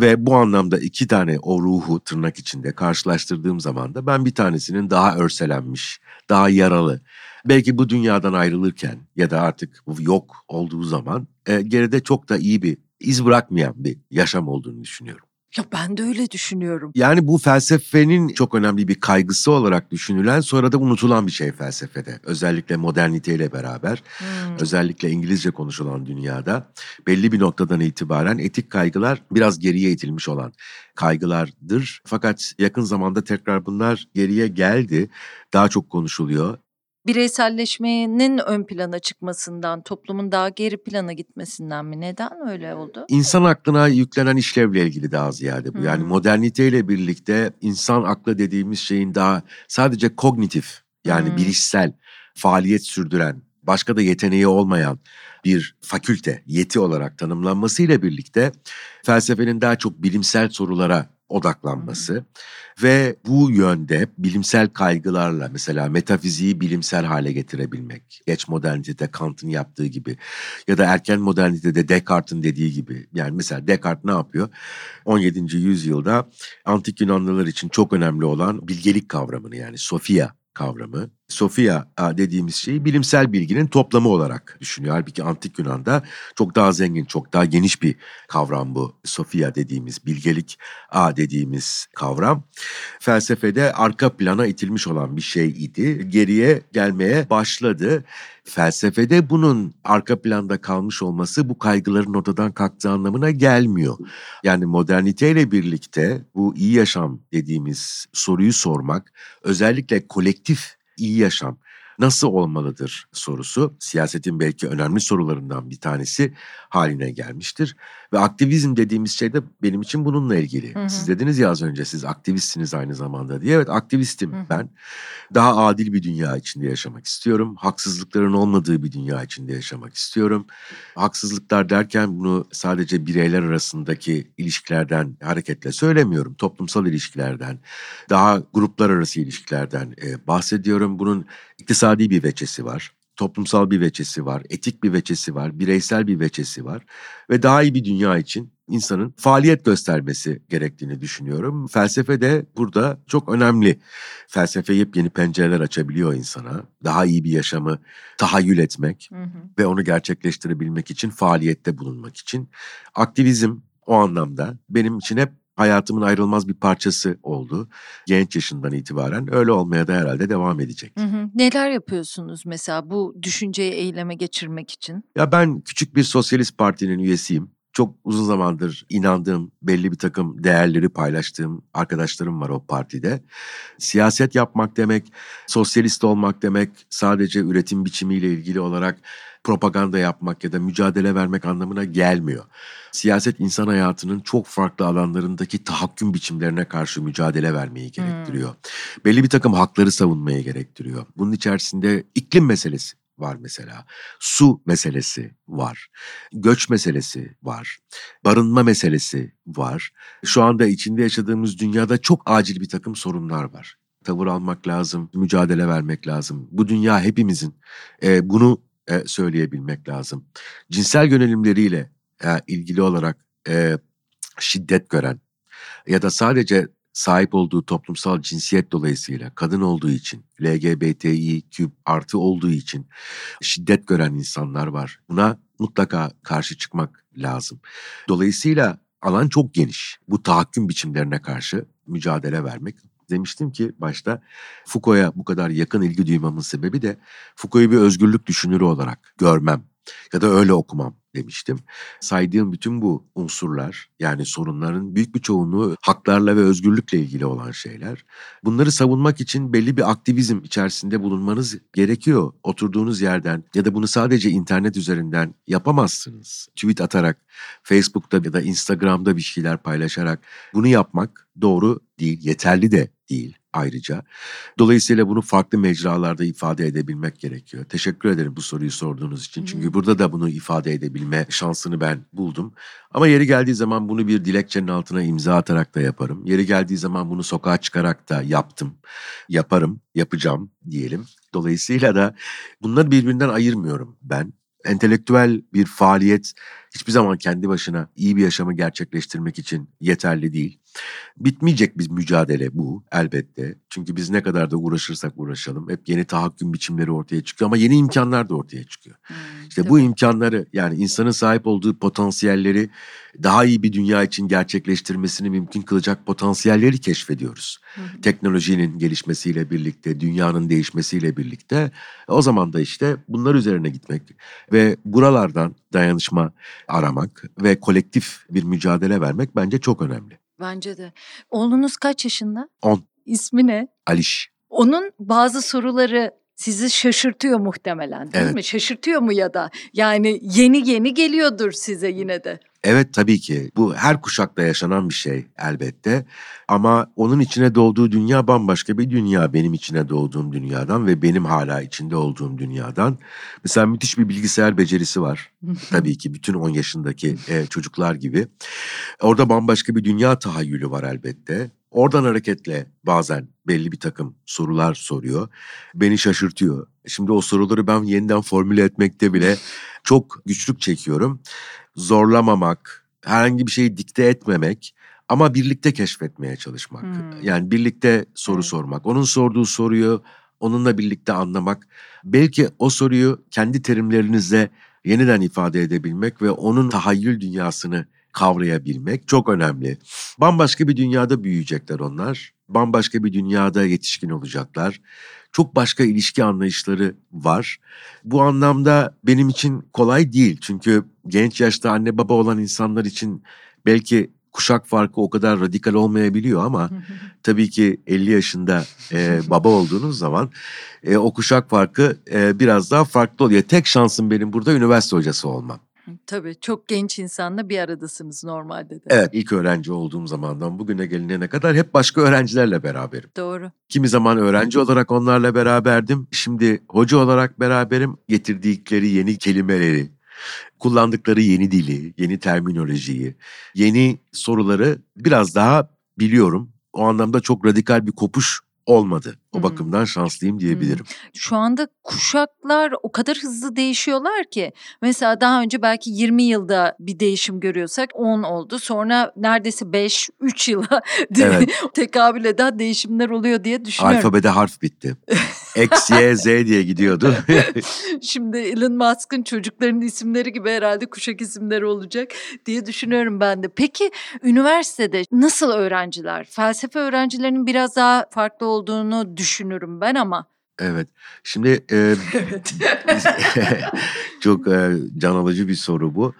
Ve bu anlamda iki tane o ruhu tırnak içinde karşılaştırdığım zaman da ben bir tanesinin daha örselenmiş, daha yaralı, belki bu dünyadan ayrılırken ya da artık yok olduğu zaman e, geride çok da iyi bir iz bırakmayan bir yaşam olduğunu düşünüyorum. Ya ben de öyle düşünüyorum. Yani bu felsefenin çok önemli bir kaygısı olarak düşünülen sonra da unutulan bir şey felsefede. Özellikle moderniteyle beraber, hmm. özellikle İngilizce konuşulan dünyada belli bir noktadan itibaren etik kaygılar biraz geriye itilmiş olan kaygılardır. Fakat yakın zamanda tekrar bunlar geriye geldi. Daha çok konuşuluyor bireyselleşmenin ön plana çıkmasından, toplumun daha geri plana gitmesinden mi? Neden öyle oldu? İnsan aklına yüklenen işlevle ilgili daha ziyade bu. Hmm. Yani moderniteyle birlikte insan aklı dediğimiz şeyin daha sadece kognitif yani hmm. bilişsel faaliyet sürdüren, başka da yeteneği olmayan bir fakülte, yeti olarak tanımlanmasıyla birlikte felsefenin daha çok bilimsel sorulara odaklanması ve bu yönde bilimsel kaygılarla mesela metafiziği bilimsel hale getirebilmek. Geç modernitede Kant'ın yaptığı gibi ya da erken modernitede Descartes'in dediği gibi. Yani mesela Descartes ne yapıyor? 17. yüzyılda antik Yunanlılar için çok önemli olan bilgelik kavramını yani sofia kavramı Sofia dediğimiz şeyi bilimsel bilginin toplamı olarak düşünüyor. Halbuki antik Yunan'da çok daha zengin, çok daha geniş bir kavram bu. Sofia dediğimiz, bilgelik a dediğimiz kavram. Felsefede arka plana itilmiş olan bir şey idi. Geriye gelmeye başladı. Felsefede bunun arka planda kalmış olması bu kaygıların ortadan kalktığı anlamına gelmiyor. Yani moderniteyle birlikte bu iyi yaşam dediğimiz soruyu sormak özellikle kolektif iyi yaşam nasıl olmalıdır sorusu siyasetin belki önemli sorularından bir tanesi haline gelmiştir. Ve aktivizm dediğimiz şey de benim için bununla ilgili. Hı hı. Siz dediniz ya az önce siz aktivistsiniz aynı zamanda diye. Evet aktivistim hı hı. ben. Daha adil bir dünya içinde yaşamak istiyorum. Haksızlıkların olmadığı bir dünya içinde yaşamak istiyorum. Haksızlıklar derken bunu sadece bireyler arasındaki ilişkilerden hareketle söylemiyorum. Toplumsal ilişkilerden, daha gruplar arası ilişkilerden e, bahsediyorum. Bunun iktisadi bir veçesi var toplumsal bir veçesi var, etik bir veçesi var, bireysel bir veçesi var ve daha iyi bir dünya için insanın faaliyet göstermesi gerektiğini düşünüyorum. Felsefe de burada çok önemli. Felsefe yepyeni pencereler açabiliyor insana. Daha iyi bir yaşamı tahayyül etmek hı hı. ve onu gerçekleştirebilmek için faaliyette bulunmak için. Aktivizm o anlamda benim için hep hayatımın ayrılmaz bir parçası oldu. Genç yaşından itibaren öyle olmaya da herhalde devam edecek. Hı hı. Neler yapıyorsunuz mesela bu düşünceyi eyleme geçirmek için? Ya ben küçük bir sosyalist partinin üyesiyim. Çok uzun zamandır inandığım belli bir takım değerleri paylaştığım arkadaşlarım var o partide. Siyaset yapmak demek, sosyalist olmak demek sadece üretim biçimiyle ilgili olarak propaganda yapmak ya da mücadele vermek anlamına gelmiyor. Siyaset insan hayatının çok farklı alanlarındaki tahakküm biçimlerine karşı mücadele vermeyi gerektiriyor. Hmm. Belli bir takım hakları savunmaya gerektiriyor. Bunun içerisinde iklim meselesi var mesela. Su meselesi var. Göç meselesi var. Barınma meselesi var. Şu anda içinde yaşadığımız dünyada çok acil bir takım sorunlar var. Tavır almak lazım, mücadele vermek lazım. Bu dünya hepimizin. E, bunu e, söyleyebilmek lazım. Cinsel yönelimleriyle e, ilgili olarak e, şiddet gören ya da sadece sahip olduğu toplumsal cinsiyet dolayısıyla kadın olduğu için LGBTİQ artı olduğu için şiddet gören insanlar var. Buna mutlaka karşı çıkmak lazım. Dolayısıyla alan çok geniş. Bu tahakküm biçimlerine karşı mücadele vermek demiştim ki başta Foucault'a bu kadar yakın ilgi duymamın sebebi de Foucault'u bir özgürlük düşünürü olarak görmem ya da öyle okumam demiştim. Saydığım bütün bu unsurlar yani sorunların büyük bir çoğunluğu haklarla ve özgürlükle ilgili olan şeyler. Bunları savunmak için belli bir aktivizm içerisinde bulunmanız gerekiyor. Oturduğunuz yerden ya da bunu sadece internet üzerinden yapamazsınız. Tweet atarak, Facebook'ta ya da Instagram'da bir şeyler paylaşarak bunu yapmak doğru değil, yeterli de değil ayrıca. Dolayısıyla bunu farklı mecralarda ifade edebilmek gerekiyor. Teşekkür ederim bu soruyu sorduğunuz için. Çünkü burada da bunu ifade edebilme şansını ben buldum. Ama yeri geldiği zaman bunu bir dilekçenin altına imza atarak da yaparım. Yeri geldiği zaman bunu sokağa çıkarak da yaptım. Yaparım, yapacağım diyelim. Dolayısıyla da bunları birbirinden ayırmıyorum ben entelektüel bir faaliyet hiçbir zaman kendi başına iyi bir yaşamı gerçekleştirmek için yeterli değil. Bitmeyecek bir mücadele bu elbette. Çünkü biz ne kadar da uğraşırsak uğraşalım hep yeni tahakküm biçimleri ortaya çıkıyor ama yeni imkanlar da ortaya çıkıyor. Hmm, işte tabii. bu imkanları yani insanın sahip olduğu potansiyelleri daha iyi bir dünya için gerçekleştirmesini mümkün kılacak potansiyelleri keşfediyoruz. Hmm. Teknolojinin gelişmesiyle birlikte, dünyanın değişmesiyle birlikte o zaman da işte bunlar üzerine gitmek ve buralardan dayanışma aramak ve kolektif bir mücadele vermek bence çok önemli. Bence de. Oğlunuz kaç yaşında? 10. İsmi ne? Aliş. Onun bazı soruları sizi şaşırtıyor muhtemelen değil evet. mi? Şaşırtıyor mu ya da? Yani yeni yeni geliyordur size yine de. Evet tabii ki bu her kuşakta yaşanan bir şey elbette ama onun içine doğduğu dünya bambaşka bir dünya benim içine doğduğum dünyadan ve benim hala içinde olduğum dünyadan. Mesela müthiş bir bilgisayar becerisi var tabii ki bütün 10 yaşındaki e, çocuklar gibi. Orada bambaşka bir dünya tahayyülü var elbette. Oradan hareketle bazen belli bir takım sorular soruyor. Beni şaşırtıyor. Şimdi o soruları ben yeniden formüle etmekte bile çok güçlük çekiyorum zorlamamak, herhangi bir şeyi dikte etmemek ama birlikte keşfetmeye çalışmak. Hmm. Yani birlikte soru evet. sormak. Onun sorduğu soruyu onunla birlikte anlamak, belki o soruyu kendi terimlerinizle yeniden ifade edebilmek ve onun tahayyül dünyasını kavrayabilmek çok önemli. Bambaşka bir dünyada büyüyecekler onlar. Bambaşka bir dünyada yetişkin olacaklar. Çok başka ilişki anlayışları var. Bu anlamda benim için kolay değil. Çünkü genç yaşta anne baba olan insanlar için belki kuşak farkı o kadar radikal olmayabiliyor ama tabii ki 50 yaşında e, baba olduğunuz zaman e, o kuşak farkı e, biraz daha farklı oluyor. Tek şansım benim burada üniversite hocası olmam. Tabii çok genç insanla bir aradasınız normalde de. Evet ilk öğrenci olduğum zamandan bugüne gelinene kadar hep başka öğrencilerle beraberim. Doğru. Kimi zaman öğrenci olarak onlarla beraberdim. Şimdi hoca olarak beraberim. Getirdikleri yeni kelimeleri, kullandıkları yeni dili, yeni terminolojiyi, yeni soruları biraz daha biliyorum. O anlamda çok radikal bir kopuş olmadı. O bakımdan şanslıyım diyebilirim. Şu anda kuşaklar o kadar hızlı değişiyorlar ki mesela daha önce belki 20 yılda bir değişim görüyorsak 10 oldu. Sonra neredeyse 5 3 yıla evet. tekabül eden değişimler oluyor diye düşünüyorum. Alfabede harf bitti. X, Y, Z diye gidiyordu. Şimdi Elon Musk'ın çocuklarının isimleri gibi herhalde kuşak isimleri olacak diye düşünüyorum ben de. Peki üniversitede nasıl öğrenciler? Felsefe öğrencilerinin biraz daha farklı olduğunu düşünürüm ben ama. Evet. Şimdi e, evet. çok e, can alıcı bir soru bu.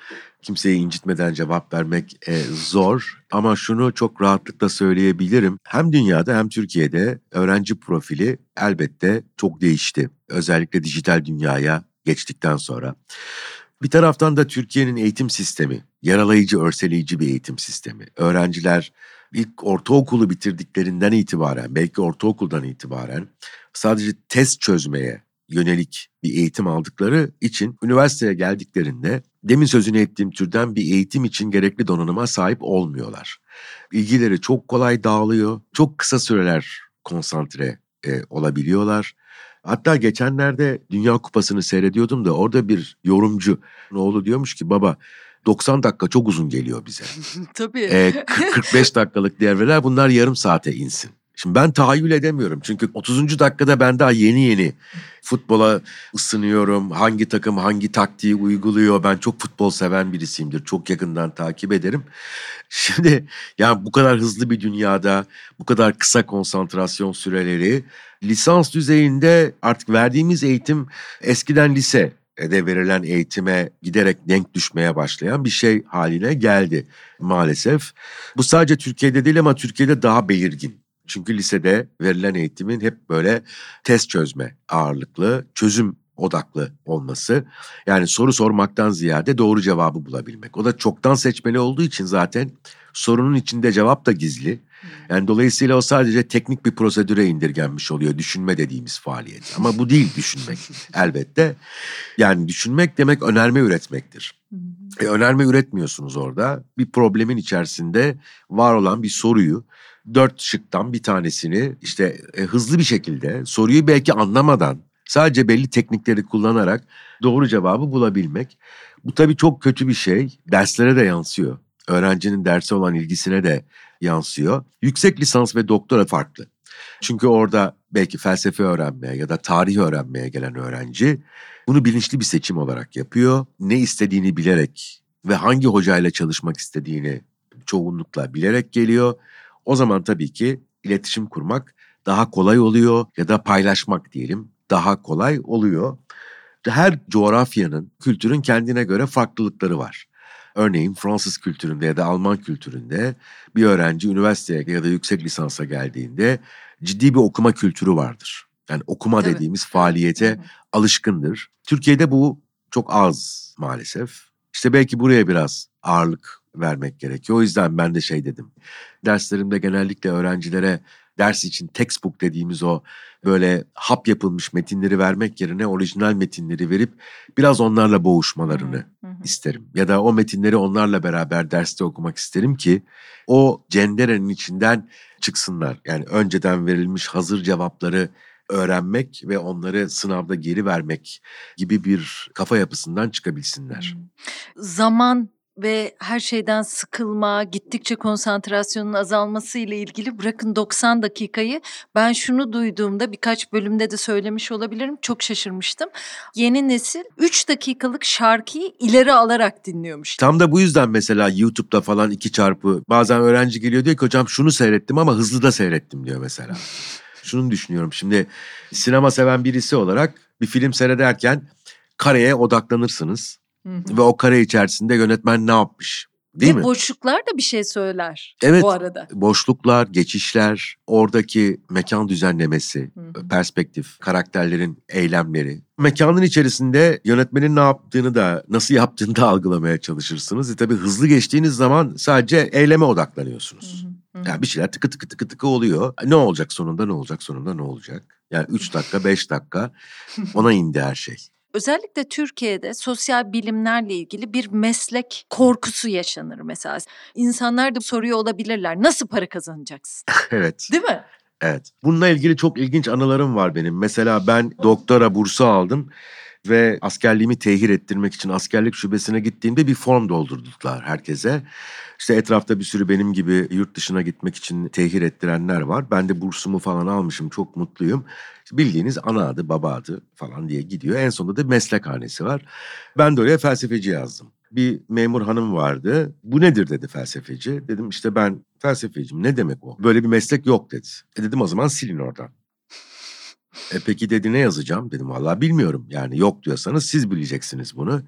Kimseyi incitmeden cevap vermek e, zor ama şunu çok rahatlıkla söyleyebilirim. Hem dünyada hem Türkiye'de öğrenci profili elbette çok değişti. Özellikle dijital dünyaya geçtikten sonra. Bir taraftan da Türkiye'nin eğitim sistemi, yaralayıcı, örseleyici bir eğitim sistemi. Öğrenciler ilk ortaokulu bitirdiklerinden itibaren, belki ortaokuldan itibaren sadece test çözmeye yönelik bir eğitim aldıkları için üniversiteye geldiklerinde demin sözünü ettiğim türden bir eğitim için gerekli donanıma sahip olmuyorlar. İlgileri çok kolay dağılıyor, çok kısa süreler konsantre e, olabiliyorlar. Hatta geçenlerde Dünya Kupası'nı seyrediyordum da orada bir yorumcu oğlu diyormuş ki baba 90 dakika çok uzun geliyor bize. Tabii. Ee, 45 dakikalık devreler bunlar yarım saate insin. Şimdi ben tahayyül edemiyorum. Çünkü 30. dakikada ben daha yeni yeni futbola ısınıyorum. Hangi takım hangi taktiği uyguluyor. Ben çok futbol seven birisiyimdir. Çok yakından takip ederim. Şimdi yani bu kadar hızlı bir dünyada bu kadar kısa konsantrasyon süreleri lisans düzeyinde artık verdiğimiz eğitim eskiden lise de verilen eğitime giderek denk düşmeye başlayan bir şey haline geldi maalesef. Bu sadece Türkiye'de değil ama Türkiye'de daha belirgin. Çünkü lisede verilen eğitimin hep böyle test çözme ağırlıklı, çözüm odaklı olması. Yani soru sormaktan ziyade doğru cevabı bulabilmek. O da çoktan seçmeli olduğu için zaten sorunun içinde cevap da gizli. Yani dolayısıyla o sadece teknik bir prosedüre indirgenmiş oluyor düşünme dediğimiz faaliyet. Ama bu değil düşünmek elbette. Yani düşünmek demek önerme üretmektir. E, önerme üretmiyorsunuz orada. Bir problemin içerisinde var olan bir soruyu dört şıktan bir tanesini işte e, hızlı bir şekilde soruyu belki anlamadan sadece belli teknikleri kullanarak doğru cevabı bulabilmek. Bu tabii çok kötü bir şey. Derslere de yansıyor. Öğrencinin derse olan ilgisine de yansıyor. Yüksek lisans ve doktora farklı. Çünkü orada belki felsefe öğrenmeye ya da tarih öğrenmeye gelen öğrenci bunu bilinçli bir seçim olarak yapıyor. Ne istediğini bilerek ve hangi hocayla çalışmak istediğini çoğunlukla bilerek geliyor o zaman tabii ki iletişim kurmak daha kolay oluyor ya da paylaşmak diyelim daha kolay oluyor. Her coğrafyanın, kültürün kendine göre farklılıkları var. Örneğin Fransız kültüründe ya da Alman kültüründe bir öğrenci üniversiteye ya da yüksek lisansa geldiğinde ciddi bir okuma kültürü vardır. Yani okuma evet. dediğimiz faaliyete evet. alışkındır. Türkiye'de bu çok az maalesef. İşte belki buraya biraz ağırlık vermek gerekiyor. O yüzden ben de şey dedim. Derslerimde genellikle öğrencilere ders için textbook dediğimiz o böyle hap yapılmış metinleri vermek yerine orijinal metinleri verip biraz onlarla boğuşmalarını hı hı. isterim. Ya da o metinleri onlarla beraber derste okumak isterim ki o cenderenin içinden çıksınlar. Yani önceden verilmiş hazır cevapları öğrenmek ve onları sınavda geri vermek gibi bir kafa yapısından çıkabilsinler. Zaman ve her şeyden sıkılma, gittikçe konsantrasyonun azalması ile ilgili bırakın 90 dakikayı ben şunu duyduğumda birkaç bölümde de söylemiş olabilirim. Çok şaşırmıştım. Yeni nesil 3 dakikalık şarkıyı ileri alarak dinliyormuş. Tam da bu yüzden mesela YouTube'da falan iki çarpı bazen öğrenci geliyor diyor ki hocam şunu seyrettim ama hızlı da seyrettim diyor mesela. Şunu düşünüyorum şimdi sinema seven birisi olarak bir film seyrederken kareye odaklanırsınız. Hı hı. Ve o kare içerisinde yönetmen ne yapmış? Değil Ve mi? boşluklar da bir şey söyler evet, bu arada. Boşluklar, geçişler, oradaki mekan düzenlemesi, Hı. perspektif, karakterlerin eylemleri. Mekanın içerisinde yönetmenin ne yaptığını da nasıl yaptığını da algılamaya çalışırsınız. E tabii hızlı geçtiğiniz zaman sadece eyleme odaklanıyorsunuz. Hı hı. Yani bir şeyler tıkı tıkı tıkı tıkı oluyor. Ne olacak sonunda ne olacak sonunda ne olacak? Yani üç dakika beş dakika ona indi her şey. Özellikle Türkiye'de sosyal bilimlerle ilgili bir meslek korkusu yaşanır mesela. İnsanlar da soruyor olabilirler. Nasıl para kazanacaksın? evet. Değil mi? Evet. Bununla ilgili çok ilginç anılarım var benim. Mesela ben doktora bursu aldım ve askerliğimi tehir ettirmek için askerlik şubesine gittiğimde bir form doldurdular herkese. İşte etrafta bir sürü benim gibi yurt dışına gitmek için tehir ettirenler var. Ben de bursumu falan almışım çok mutluyum. Bildiğiniz ana adı baba adı falan diye gidiyor. En sonunda da meslekhanesi var. Ben de oraya felsefeci yazdım. Bir memur hanım vardı. Bu nedir dedi felsefeci. Dedim işte ben felsefeciyim. Ne demek o? Böyle bir meslek yok dedi. E dedim o zaman silin oradan. E peki dedi ne yazacağım? Dedim vallahi bilmiyorum. Yani yok diyorsanız siz bileceksiniz bunu.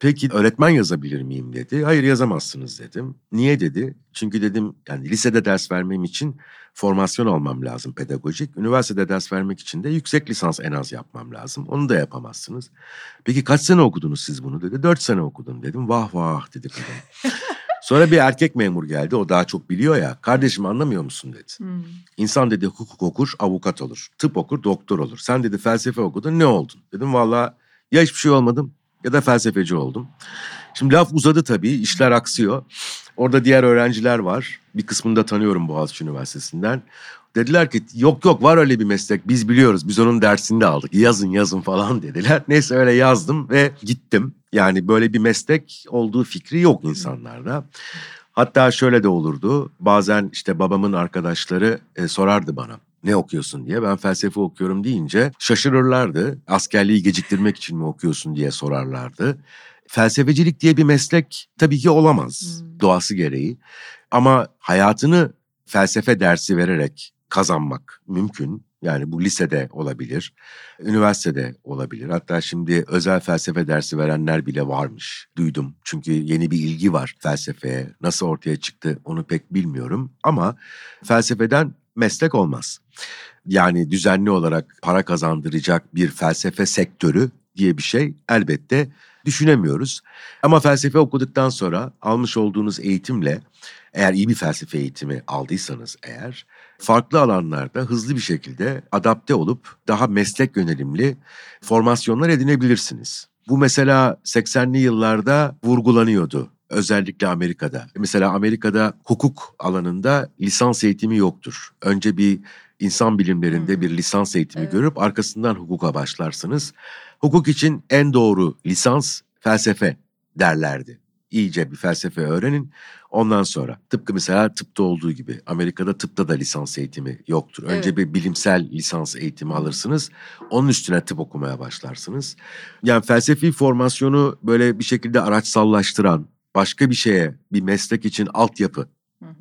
Peki öğretmen yazabilir miyim dedi. Hayır yazamazsınız dedim. Niye dedi? Çünkü dedim yani lisede ders vermem için formasyon almam lazım pedagojik. Üniversitede ders vermek için de yüksek lisans en az yapmam lazım. Onu da yapamazsınız. Peki kaç sene okudunuz siz bunu dedi. Dört sene okudum dedim. Vah vah dedi kadın. Sonra bir erkek memur geldi. O daha çok biliyor ya. Kardeşim anlamıyor musun dedi. Hmm. İnsan dedi hukuk okur, avukat olur. Tıp okur, doktor olur. Sen dedi felsefe okudun, ne oldun? Dedim valla ya hiçbir şey olmadım ya da felsefeci oldum. Şimdi laf uzadı tabii, işler aksıyor. Orada diğer öğrenciler var. Bir kısmını da tanıyorum Boğaziçi Üniversitesi'nden. Dediler ki yok yok var öyle bir meslek biz biliyoruz biz onun dersini de aldık yazın yazın falan dediler. Neyse öyle yazdım ve gittim. Yani böyle bir meslek olduğu fikri yok insanlarda. Hatta şöyle de olurdu bazen işte babamın arkadaşları e, sorardı bana ne okuyorsun diye. Ben felsefe okuyorum deyince şaşırırlardı. Askerliği geciktirmek için mi okuyorsun diye sorarlardı. Felsefecilik diye bir meslek tabii ki olamaz hmm. doğası gereği. Ama hayatını felsefe dersi vererek kazanmak mümkün. Yani bu lisede olabilir, üniversitede olabilir. Hatta şimdi özel felsefe dersi verenler bile varmış. Duydum. Çünkü yeni bir ilgi var felsefeye. Nasıl ortaya çıktı onu pek bilmiyorum. Ama felsefeden meslek olmaz. Yani düzenli olarak para kazandıracak bir felsefe sektörü diye bir şey elbette düşünemiyoruz. Ama felsefe okuduktan sonra almış olduğunuz eğitimle eğer iyi bir felsefe eğitimi aldıysanız eğer farklı alanlarda hızlı bir şekilde adapte olup daha meslek yönelimli formasyonlar edinebilirsiniz. Bu mesela 80'li yıllarda vurgulanıyordu özellikle Amerika'da. Mesela Amerika'da hukuk alanında lisans eğitimi yoktur. Önce bir insan bilimlerinde hmm. bir lisans eğitimi evet. görüp arkasından hukuka başlarsınız. Hukuk için en doğru lisans felsefe derlerdi. İyice bir felsefe öğrenin. Ondan sonra tıpkı mesela tıpta olduğu gibi Amerika'da tıpta da lisans eğitimi yoktur. Önce evet. bir bilimsel lisans eğitimi alırsınız. Onun üstüne tıp okumaya başlarsınız. Yani felsefi formasyonu böyle bir şekilde araçsallaştıran, başka bir şeye, bir meslek için altyapı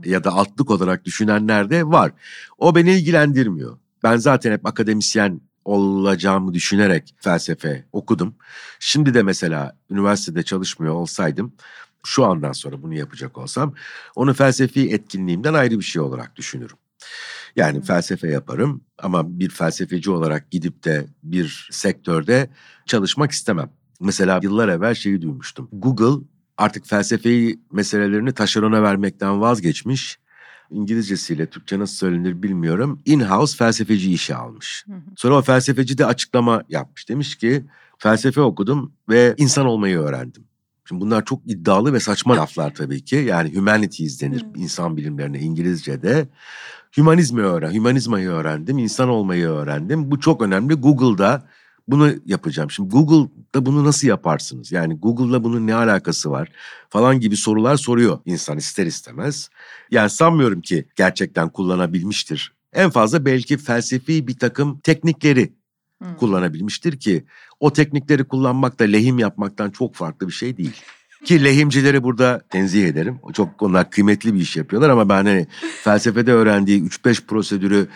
ya da altlık olarak düşünenler de var. O beni ilgilendirmiyor. Ben zaten hep akademisyen olacağımı düşünerek felsefe okudum. Şimdi de mesela üniversitede çalışmıyor olsaydım şu andan sonra bunu yapacak olsam onu felsefi etkinliğimden ayrı bir şey olarak düşünürüm. Yani felsefe yaparım ama bir felsefeci olarak gidip de bir sektörde çalışmak istemem. Mesela yıllar evvel şeyi duymuştum. Google artık felsefeyi meselelerini taşerona vermekten vazgeçmiş. İngilizcesiyle Türkçe nasıl söylenir bilmiyorum. In-house felsefeci işe almış. Sonra o felsefeci de açıklama yapmış. Demiş ki felsefe okudum ve insan olmayı öğrendim. Şimdi bunlar çok iddialı ve saçma laflar tabii ki. Yani humanities denir hmm. insan bilimlerine İngilizce'de. Hümanizmi öğren, hümanizmayı öğrendim, insan olmayı öğrendim. Bu çok önemli. Google'da Bunu yapacağım. Şimdi Google'da bunu nasıl yaparsınız? Yani Google'la bunun ne alakası var? Falan gibi sorular soruyor insan ister istemez. Yani sanmıyorum ki gerçekten kullanabilmiştir. En fazla belki felsefi bir takım teknikleri hmm. kullanabilmiştir ki o teknikleri kullanmak da lehim yapmaktan çok farklı bir şey değil. Ki lehimcileri burada tenzih ederim. Çok onlar kıymetli bir iş yapıyorlar ama ben hani felsefede öğrendiği 3-5 prosedürü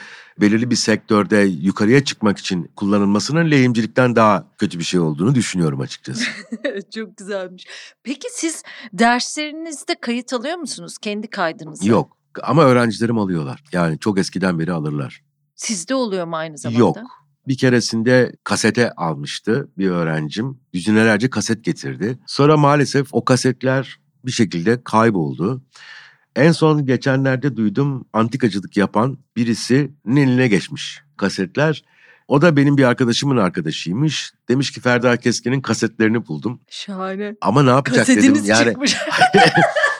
belirli bir sektörde yukarıya çıkmak için kullanılmasının lehimcilikten daha kötü bir şey olduğunu düşünüyorum açıkçası. Çok güzelmiş. Peki siz derslerinizde kayıt alıyor musunuz kendi kaydınızı? Yok ama öğrencilerim alıyorlar. Yani çok eskiden beri alırlar. Sizde oluyor mu aynı zamanda? Yok. Bir keresinde kasete almıştı bir öğrencim. Yüzünelerce kaset getirdi. Sonra maalesef o kasetler bir şekilde kayboldu. En son geçenlerde duydum antikacılık yapan birisinin eline geçmiş kasetler. O da benim bir arkadaşımın arkadaşıymış. Demiş ki Ferda Keskin'in kasetlerini buldum. Şahane. Ama ne yapacak Kasetiniz dedim. Yani çıkmış.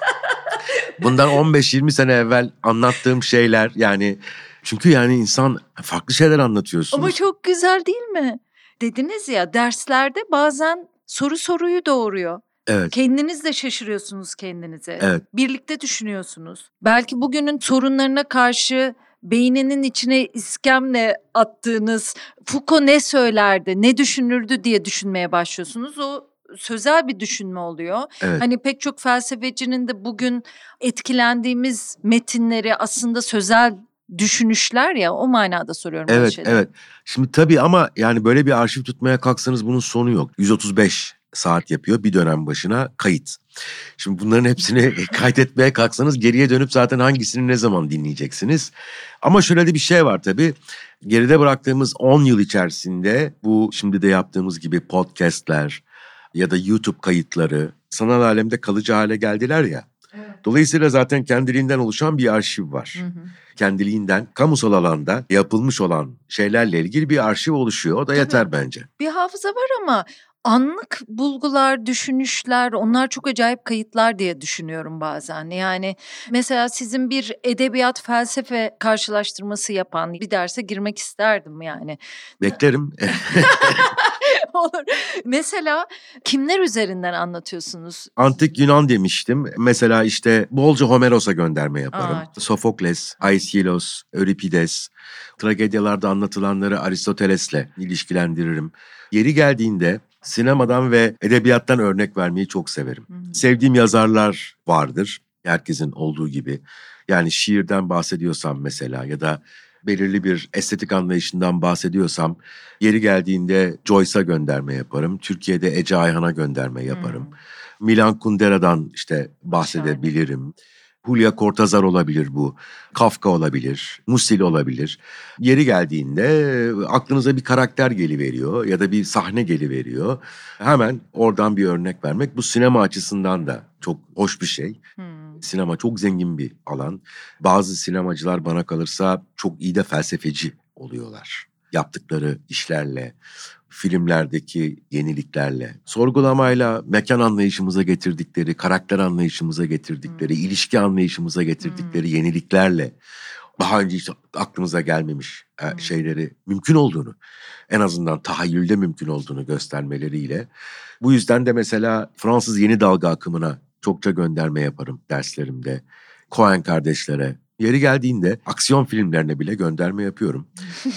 bundan 15-20 sene evvel anlattığım şeyler yani çünkü yani insan farklı şeyler anlatıyorsunuz. Ama çok güzel değil mi? Dediniz ya derslerde bazen soru soruyu doğuruyor. Evet. Kendiniz de şaşırıyorsunuz kendinize. Evet. Birlikte düşünüyorsunuz. Belki bugünün sorunlarına karşı beyninin içine iskemle attığınız Foucault ne söylerdi, ne düşünürdü diye düşünmeye başlıyorsunuz. O sözel bir düşünme oluyor. Evet. Hani pek çok felsefecinin de bugün etkilendiğimiz metinleri aslında sözel düşünüşler ya o manada soruyorum. Evet, evet. Şimdi tabii ama yani böyle bir arşiv tutmaya kalksanız bunun sonu yok. 135 saat yapıyor bir dönem başına kayıt. Şimdi bunların hepsini kaydetmeye kalksanız geriye dönüp zaten hangisini ne zaman dinleyeceksiniz? Ama şöyle de bir şey var tabii. Geride bıraktığımız 10 yıl içerisinde bu şimdi de yaptığımız gibi podcastler ya da YouTube kayıtları sanal alemde kalıcı hale geldiler ya. Dolayısıyla zaten kendiliğinden oluşan bir arşiv var. Hı hı. Kendiliğinden kamusal alanda yapılmış olan şeylerle ilgili bir arşiv oluşuyor. O da Tabii. yeter bence. Bir hafıza var ama anlık bulgular, düşünüşler onlar çok acayip kayıtlar diye düşünüyorum bazen. Yani mesela sizin bir edebiyat felsefe karşılaştırması yapan bir derse girmek isterdim yani. Beklerim. Olur. Mesela kimler üzerinden anlatıyorsunuz? Antik Yunan demiştim. Mesela işte bolca Homeros'a gönderme yaparım. Aa, Sofokles, Aeschylus, Euripides. Tragedyalarda anlatılanları Aristoteles'le ilişkilendiririm. Yeri geldiğinde sinemadan ve edebiyattan örnek vermeyi çok severim. Hı-hı. Sevdiğim yazarlar vardır. Herkesin olduğu gibi. Yani şiirden bahsediyorsam mesela ya da belirli bir estetik anlayışından bahsediyorsam yeri geldiğinde Joyce'a gönderme yaparım. Türkiye'de Ece Ayhan'a gönderme yaparım. Hmm. Milan Kundera'dan işte bahsedebilirim. Şahane. Julia Cortazar olabilir bu. Kafka olabilir. Musil olabilir. Yeri geldiğinde aklınıza bir karakter geliveriyor ya da bir sahne geliveriyor. Hemen oradan bir örnek vermek bu sinema açısından da çok hoş bir şey. Hmm. Sinema çok zengin bir alan. Bazı sinemacılar bana kalırsa çok iyi de felsefeci oluyorlar. Yaptıkları işlerle, filmlerdeki yeniliklerle, sorgulamayla mekan anlayışımıza getirdikleri, karakter anlayışımıza getirdikleri, hmm. ilişki anlayışımıza getirdikleri hmm. yeniliklerle daha önce hiç aklımıza gelmemiş e, hmm. şeyleri mümkün olduğunu, en azından tahayyülde mümkün olduğunu göstermeleriyle. Bu yüzden de mesela Fransız yeni dalga akımına çokça gönderme yaparım derslerimde. Coen kardeşlere, Yeri geldiğinde aksiyon filmlerine bile gönderme yapıyorum.